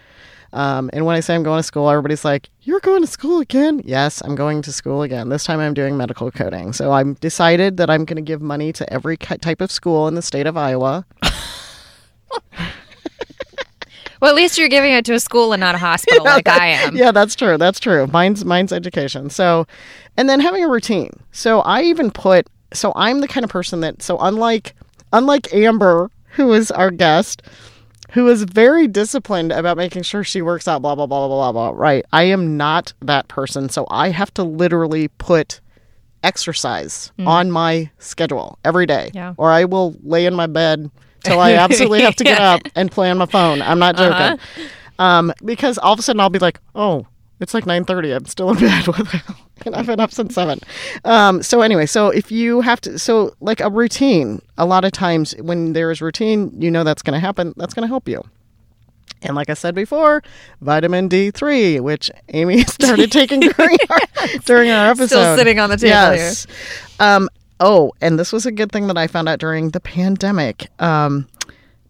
Um, and when I say I'm going to school, everybody's like, "You're going to school again?" Yes, I'm going to school again. This time I'm doing medical coding. So I'm decided that I'm going to give money to every type of school in the state of Iowa. Well, at least you're giving it to a school and not a hospital like I am. yeah, that's true. That's true. Mine's mine's education. So, and then having a routine. So I even put. So I'm the kind of person that. So unlike unlike Amber, who is our guest, who is very disciplined about making sure she works out. Blah blah blah blah blah blah. Right. I am not that person. So I have to literally put exercise on my schedule every day, Yeah. or I will lay in my bed till I absolutely have to get up and play on my phone. I'm not joking. Um, because all of a sudden I'll be like, oh, it's like 9:30. I'm still in bed. What the hell? And I've been up since seven. Um, so anyway, so if you have to, so like a routine, a lot of times when there is routine, you know that's going to happen. That's going to help you. And like I said before, vitamin D3, which Amy started taking during our, during our episode. Still sitting on the table yes. Um, oh, and this was a good thing that I found out during the pandemic. Um,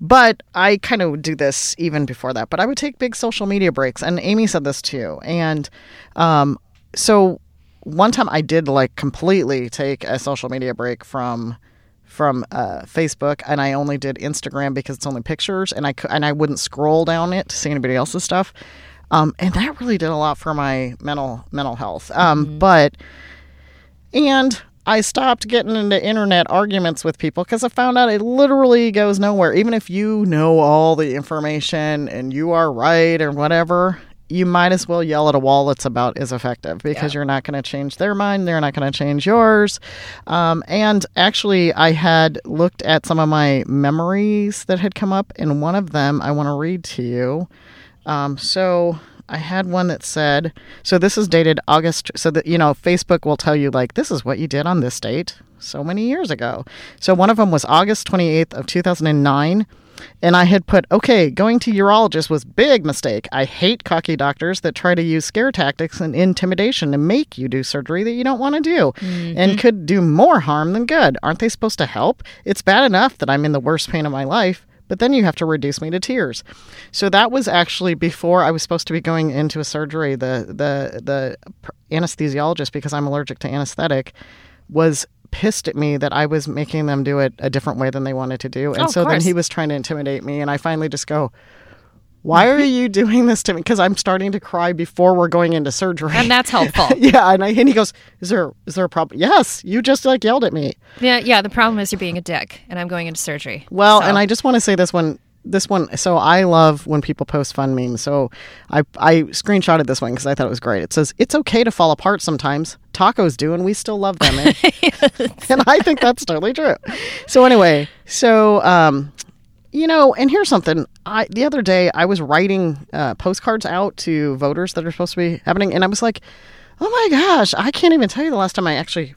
but I kind of would do this even before that. But I would take big social media breaks, and Amy said this too. And um, so one time I did like completely take a social media break from from uh, Facebook, and I only did Instagram because it's only pictures, and I and I wouldn't scroll down it to see anybody else's stuff. Um, and that really did a lot for my mental mental health. Um, But and I stopped getting into internet arguments with people because I found out it literally goes nowhere. Even if you know all the information and you are right or whatever, you might as well yell at a wall that's about as effective because you're not going to change their mind. They're not going to change yours. Um, and actually, I had looked at some of my memories that had come up, and one of them I want to read to you. Um, so I had one that said, so this is dated August, so that, you know, Facebook will tell you, like, this is what you did on this date so many years ago. So one of them was August 28th of 2009. And I had put, okay, going to urologist was big mistake. I hate cocky doctors that try to use scare tactics and intimidation to make you do surgery that you don't want to do and mm-hmm. could do more harm than good. Aren't they supposed to help? It's bad enough that I'm in the worst pain of my life, but then you have to reduce me to tears. So that was actually before I was supposed to be going into a surgery. The the the anesthesiologist, because I'm allergic to anesthetic, was pissed at me that I was making them do it a different way than they wanted to do. And Oh, so then he was trying to intimidate me and I finally just go, "Why are you doing this to me?" Cuz I'm starting to cry before we're going into surgery. And that's helpful. yeah, and, I, and he goes, "Is there is there a problem?" Yes, you just like yelled at me. yeah, yeah. The problem is you're being a dick, and I'm going into surgery. Well, So- and I just want to say this one. This one, so I love when people post fun memes. So I I screenshotted this one because I thought it was great. It says it's okay to fall apart sometimes. Tacos do, and we still love them. And, and I think that's totally true. So anyway, so um, you know, and here's something. I the other day I was writing uh, postcards out to voters that are supposed to be happening, and I was like, oh my gosh, I can't even tell you the last time I actually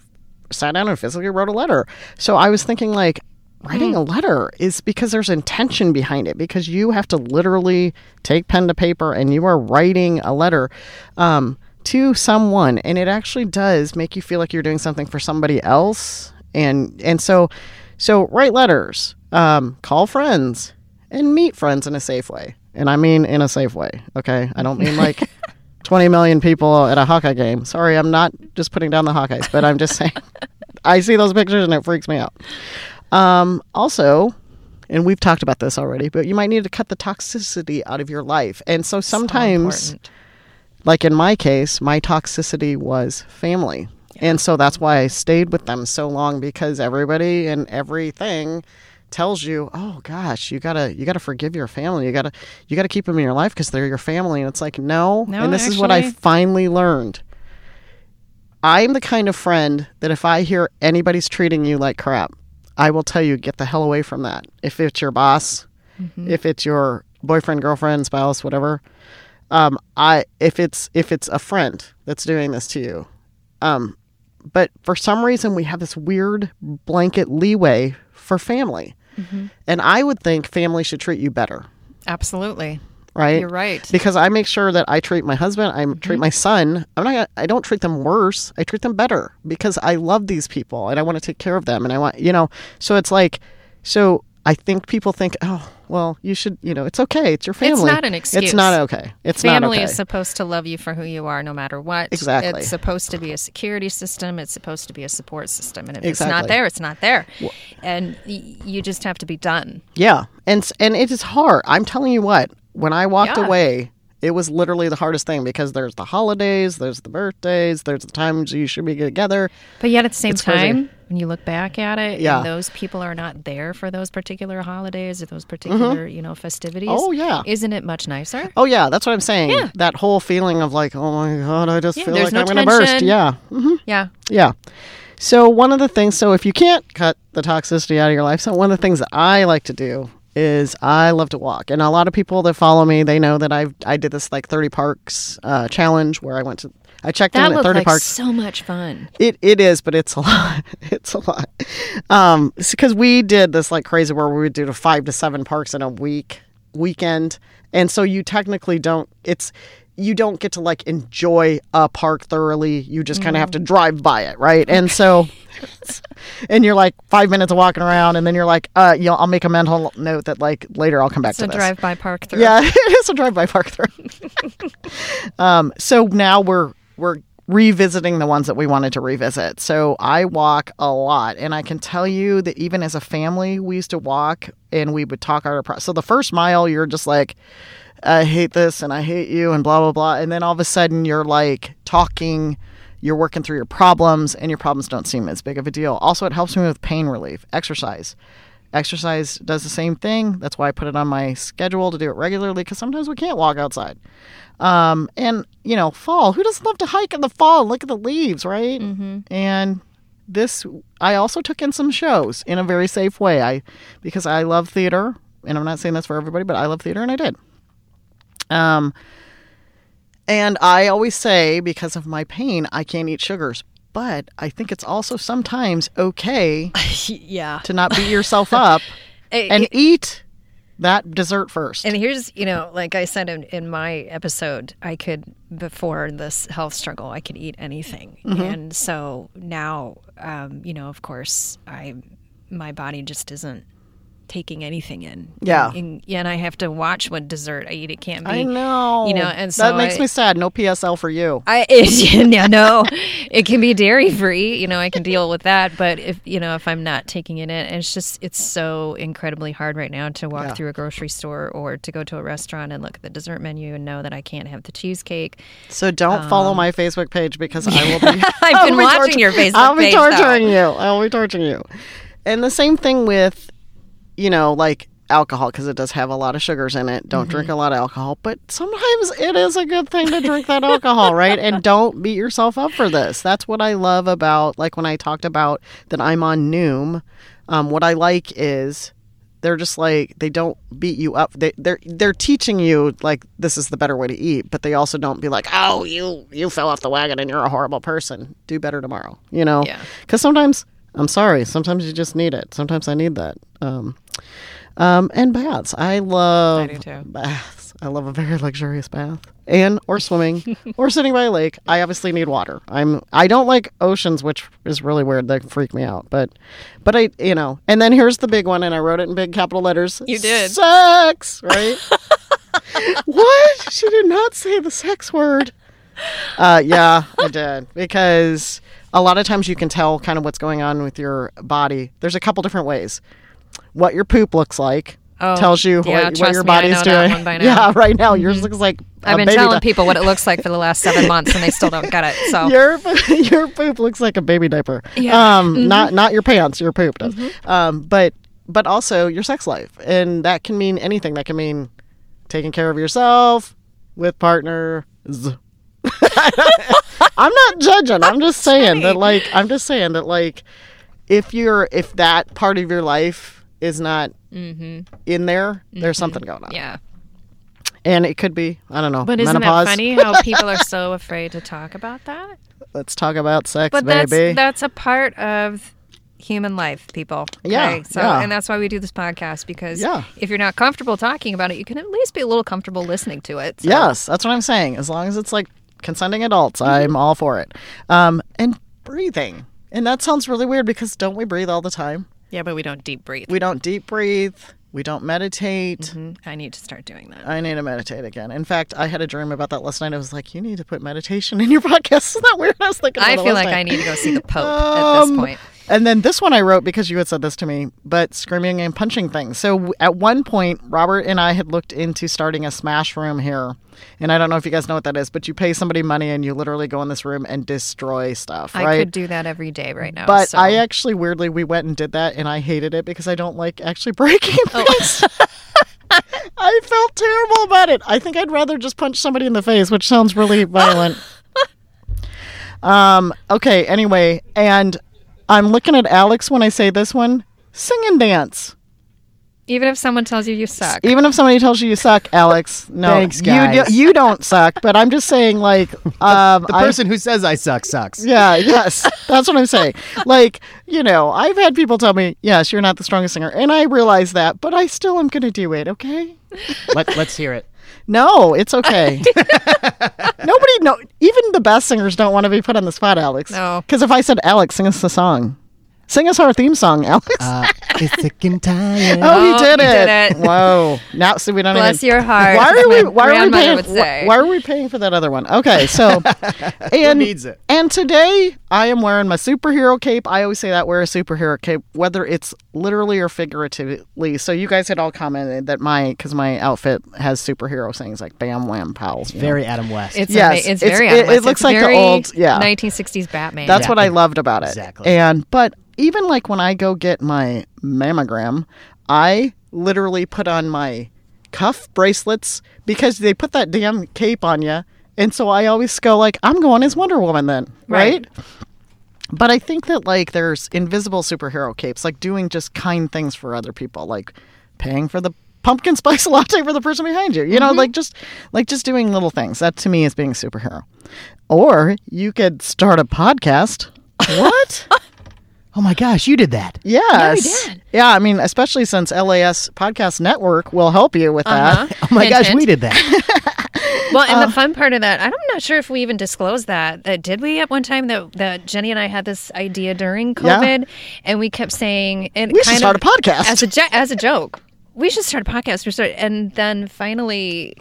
sat down and physically wrote a letter. So I was thinking like writing a letter is because there's intention behind it because you have to literally take pen to paper and you are writing a letter um, to someone and it actually does make you feel like you're doing something for somebody else and and so so write letters um, call friends and meet friends in a safe way and i mean in a safe way okay i don't mean like 20 million people at a Hawkeye game. Sorry, I'm not just putting down the Hawkeyes, but I'm just saying I see those pictures and it freaks me out. Um, also, and we've talked about this already, but you might need to cut the toxicity out of your life. And so sometimes, important. like in my case, my toxicity was family. And so that's why I stayed with them so long because everybody and everything tells you, "Oh gosh, you got to you got to forgive your family. You got to you got to keep them in your life because they're your family." And it's like, "No." No, and this is what I finally learned. I'm the kind of friend that if I hear anybody's treating you like crap, I will tell you get the hell away from that. If it's your boss, if it's your boyfriend, girlfriend, spouse, whatever, um, I if it's if it's a friend that's doing this to you, um, but for some reason we have this weird blanket leeway for family, mm-hmm. and I would think family should treat you better, Absolutely. right? You're right. Because I make sure that I treat my husband, I mm-hmm. treat my son. I'm not. gonna- I don't treat them worse. I treat them better because I love these people and I want to take care of them and I want you know. So it's like, so I think people think, oh, well, you should, you know, it's okay. It's your family. It's not an excuse. It's not okay. It's Family not okay. is supposed to love you for who you are, no matter what. Exactly. It's supposed to be a security system. It's supposed to be a support system, and if it's not there, it's not there. And y- you just have to be done. Yeah, and and it is hard. I'm telling you what. When I walked Yeah. away, it was literally the hardest thing because there's the holidays, there's the birthdays, there's the times you should be together. But yet, at the same It's crazy. time, when you look back at it, Yeah. and those people are not there for those particular holidays or those particular, you know, festivities. Oh, yeah. isn't it much nicer? Oh yeah, that's what I'm saying. Yeah. That whole feeling of like, oh my god, I just Yeah, feel like no I'm going to burst. Yeah, hmm Yeah, yeah. So one of the things, so if you can't cut the toxicity out of your life, so one of the things that I like to do is I love to walk, and a lot of people that follow me, they know that I I did this like 30 parks uh, challenge where I went to. I checked that in at 30 like parks. so much fun. It it is, but it's a lot. It's a lot. Um, because we did this like crazy where we would do to five to seven parks in a week weekend, and so you technically don't. It's you don't get to like enjoy a park thoroughly. You just kind of have to drive by it, right? And so, and you're like five minutes of walking around, and then you're like, uh, you know, I'll make a mental note that like later I'll come back It's to a this. drive-by park through. Yeah, it is a drive-by park through. um, so now we're we're revisiting the ones that we wanted to revisit. So I walk a lot, and I can tell you that even as a family, we used to walk and we would talk our. So the first mile, you're just like. I hate this and I hate you and blah blah blah and then all of a sudden you're like talking you're working through your problems and your problems don't seem as big of a deal. Also it helps me with pain relief. Exercise. Exercise does the same thing. That's why I put it on my schedule to do it regularly because sometimes we can't walk outside. Um, and you know, fall. Who doesn't love to hike in the fall? Look at the leaves, right? Mm-hmm. And this, I also took in some shows in a very safe way. I because I love theater, and I'm not saying this for everybody, but I love theater, and I did. Um, and I always say because of my pain, I can't eat sugars. But I think it's also sometimes okay yeah. to not beat yourself up It- and it- eat that dessert first. And here's, you know, like I said in, in my episode, I could, before this health struggle, I could eat anything. Mm-hmm. And so now, um, you know, of course, I, my body just isn't taking anything in. Yeah. And, and I have to watch what dessert I eat. It can't be. I know. You know, and so that makes I- me sad. No PSL for you. I it, yeah, no, it can be dairy free. You know, I can deal with that. But if you know, if I'm not taking it in, it's just it's so incredibly hard right now to walk Yeah. through a grocery store or to go to a restaurant and look at the dessert menu and know that I can't have the cheesecake. So don't follow my Facebook page because I will be. Um, I've been be watching your Facebook I'll be page, though. torturing you. I'll be torturing you. And the same thing with, you know, like alcohol because it does have a lot of sugars in it. Don't Mm-hmm. drink a lot of alcohol, but sometimes it is a good thing to drink that alcohol, right? And don't beat yourself up for this. That's what I love about, like when I talked about that I'm on Noom. Um, what I like is they're just like they don't beat you up. They they're they're teaching you like this is the better way to eat, but they also don't be like, oh, you you fell off the wagon and you're a horrible person. Do better tomorrow. You know? Yeah. Because sometimes I'm sorry. Sometimes you just need it. Sometimes I need that. Um, um, and baths. I love I do too. baths. I love a very luxurious bath. And or swimming or sitting by a lake. I obviously need water. I'm I don't like oceans, which is really weird. They freak me out. But but I you know. And then here's the big one, and I wrote it in big capital letters. You did. sex, right? what? She did not say the sex word. Uh, yeah, I did because a lot of times you can tell kind of what's going on with your body. There's a couple different ways. What your poop looks like Oh, tells you yeah, what, what your me, body's doing. that one by now. Yeah, right now yours looks like a I've been telling di- people what it looks like for the last seven months, and they still don't get it. So your your poop looks like a baby diaper. Yeah. Mm-hmm. Um, not not your pants. Your poop does. Um, but but also your sex life, and that can mean anything. That can mean taking care of yourself with partners. I'm not judging. I'm just saying that like I'm just saying that like if you're if that part of your life is not in there, there's something going on. Mm-hmm. yeah. And it could be I don't know. But isn't menopause. it funny how people are so afraid to talk about that? Let's talk about sex, But baby. that's that's a part of human life, people. Yeah, Okay? So, yeah. and that's why we do this podcast because Yeah. if you're not comfortable talking about it, you can at least be a little comfortable listening to it. So. Yes, that's what I'm saying. As long as it's like consenting adults, I'm all for it. Um, and breathing. And that sounds really weird because don't we breathe all the time? Yeah, but we don't deep breathe. We don't deep breathe. We don't meditate. Mhm. I need to start doing that. I need to meditate again. In fact, I had a dream about that last night. I was like, "You need to put meditation in your podcast." Isn't that weird? I was thinking. I feel like night. I need to go see the Pope at this Um, point. And then this one I wrote because you had said this to me, but screaming and punching things. So at one point, Robert and I had looked into starting a smash room here. And I don't know if you guys know what that is, but you pay somebody money and you literally go in this room and destroy stuff, I could do that every day right now. but so. I actually weirdly we went and did that and I hated it because I don't like actually breaking Oh. things. I felt terrible about it. I think I'd rather just punch somebody in the face, which sounds really violent. um, okay, anyway, and I'm looking at Alex when I say this one. Sing and dance. even if someone tells you you suck, Even if somebody tells you you suck, Alex. No, Thanks, you guys. do, you don't suck. But I'm just saying, like, um, The I- person who says I suck sucks. Yeah, yes. That's what I'm saying. Like, you know, I've had people tell me, yes, you're not the strongest singer. And I realize that, but I still am going to do it, okay? Let, let's hear it. No, it's okay. Nobody, no, even the best singers don't want to be put on the spot, Alex. No. Because if I said, Alex, sing us a song, sing us our theme song, Alex. Uh, it's sick and tired. Oh, he did you it! did it. Whoa! Now, see, we don't Bless even. your heart. Why are we? Why are we paying? would wh- say. Why are we paying for that other one? Okay, so and needs it? And today I am wearing my superhero cape. I always say that wear a superhero cape, whether it's literally or figuratively. So you guys had all commented that my because my outfit has superhero things like bam wham pals. you know? Very Adam West. It's Yes, ama- it's it's- very it- Adam it West. looks It's like the old- yeah. 1960s Batman. That's Yeah. what I loved about it. Exactly. And but even like when I go get my mammogram, I literally put on my cuff bracelets because they put that damn cape on you. And so I always go like I'm going as Wonder Woman then, right? Right. But I think that like there's invisible superhero capes, like doing just kind things for other people, like paying for the pumpkin spice latte for the person behind you. You know, mm-hmm. like just like just doing little things. That to me is being a superhero. Or you could start a podcast. What? oh my gosh, you did that. Yes. did. Yeah, I mean, especially since LAS Podcast Network will help you with Uh-huh. that. Oh my Hint, gosh, hint. we did that. Well, and Uh, the fun part of that, I'm not sure if we even disclosed that. That did we at one time that, that Jenny and I had this idea during Yeah. COVID, and we kept saying and We should start of a podcast. as a as a joke. We should start a podcast. We start, and then finally,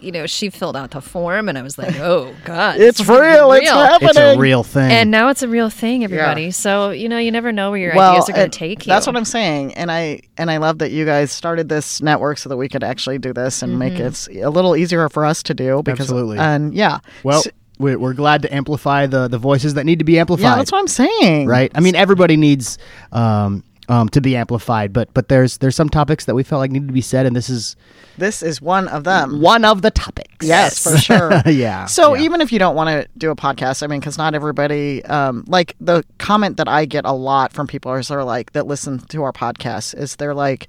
you know, she filled out the form, and I was like, "Oh God, It's this is gonna be real. It's happening. it's a real thing. And now it's a real thing, everybody. So you know, you never know where your ideas are going to take you. That's what I'm saying, and I and I love that you guys started this network so that we could actually do this and make Mm-hmm. it a little easier for us to do. Because, Absolutely. and yeah, well, S- we're, we're glad to amplify the, the voices that need to be amplified. yeah, that's what I'm saying. right? I mean, everybody needs um, um, to be amplified, but but there's there's some topics that we felt like needed to be said, and this is This is one of them. one of the topics. Yes, for sure. yeah. So yeah. even if you don't want to do a podcast, I mean, because not everybody, um, like the comment that I get a lot from people is they're like that listen to our podcast is they're like,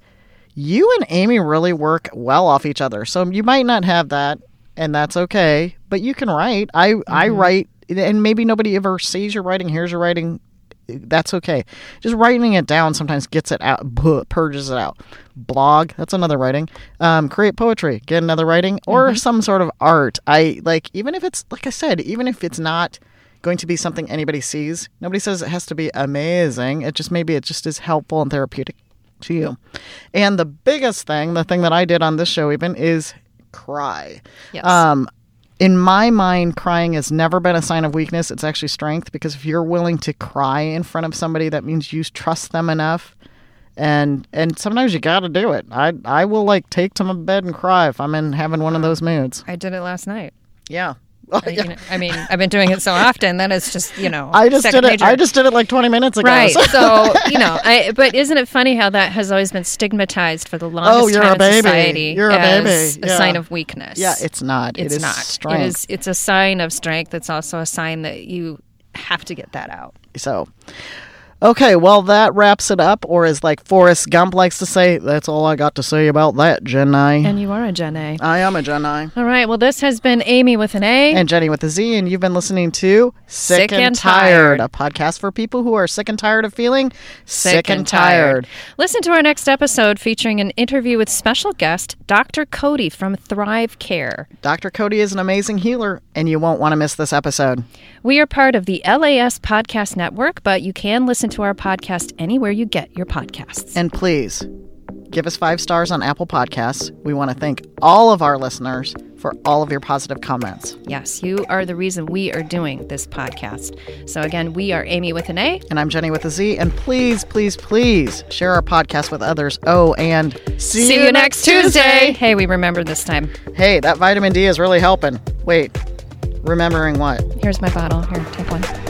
you and Amy really work well off each other. So you might not have that, and that's okay. But you can write. I I write, and maybe nobody ever sees your writing, hears your writing. That's okay. Just writing it down sometimes gets it out, purges it out. Blog, that's another writing. Um, create poetry, get another writing, or some sort of art. I like, even if it's, like I said, even if it's not going to be something anybody sees, nobody says it has to be amazing. It just maybe it just is helpful and therapeutic to you. And the biggest thing, the thing that I did on this show even, is cry. Yes. Um, in my mind, crying has never been a sign of weakness. It's actually strength because if you're willing to cry in front of somebody, that means you trust them enough. And and sometimes you got to do it. I I will like take to my bed and cry if I'm in having one of those moods. I did it last night. Yeah. I, you know, I mean, I've been doing it so often that it's just you know. I just did it. nature. I just did it like 20 minutes ago. Right. so- So, you know, I, but isn't it funny how that has always been stigmatized for the oh, longest Oh, you're time a baby. in society You're a baby. a sign of weakness? yeah, it's not. it's it is not. strength. It is. It's a sign of strength. It's also a sign that you have to get that out. So, Okay, well, that wraps it up, or as like Forrest Gump likes to say, that's all I got to say about that, Jenny. And you are a Gen A. I am a Jenny. All right. Well, this has been Amy with an A. And Jenny with a Z, and you've been listening to Sick, Sick and Tired, Tired. a podcast for people who are sick and tired of feeling Sick and tired. Listen to our next episode featuring an interview with special guest Dr. Cody from Thrive Care. Dr. Cody is an amazing healer, and you won't want to miss this episode. We are part of the LAS Podcast Network, but you can listen to our podcast anywhere you get your podcasts. And please give us five stars on Apple Podcasts. We want to thank all of our listeners for all of your positive comments. Yes, you are the reason we are doing this podcast. So, again, we are Amy with an A. And I'm Jenny with a Z. And please, please, please share our podcast with others. Oh, and see, See you next Tuesday. Hey, we remembered this time. Hey, that vitamin D is really helping. Wait, remembering what? Here's my bottle. Here, take one.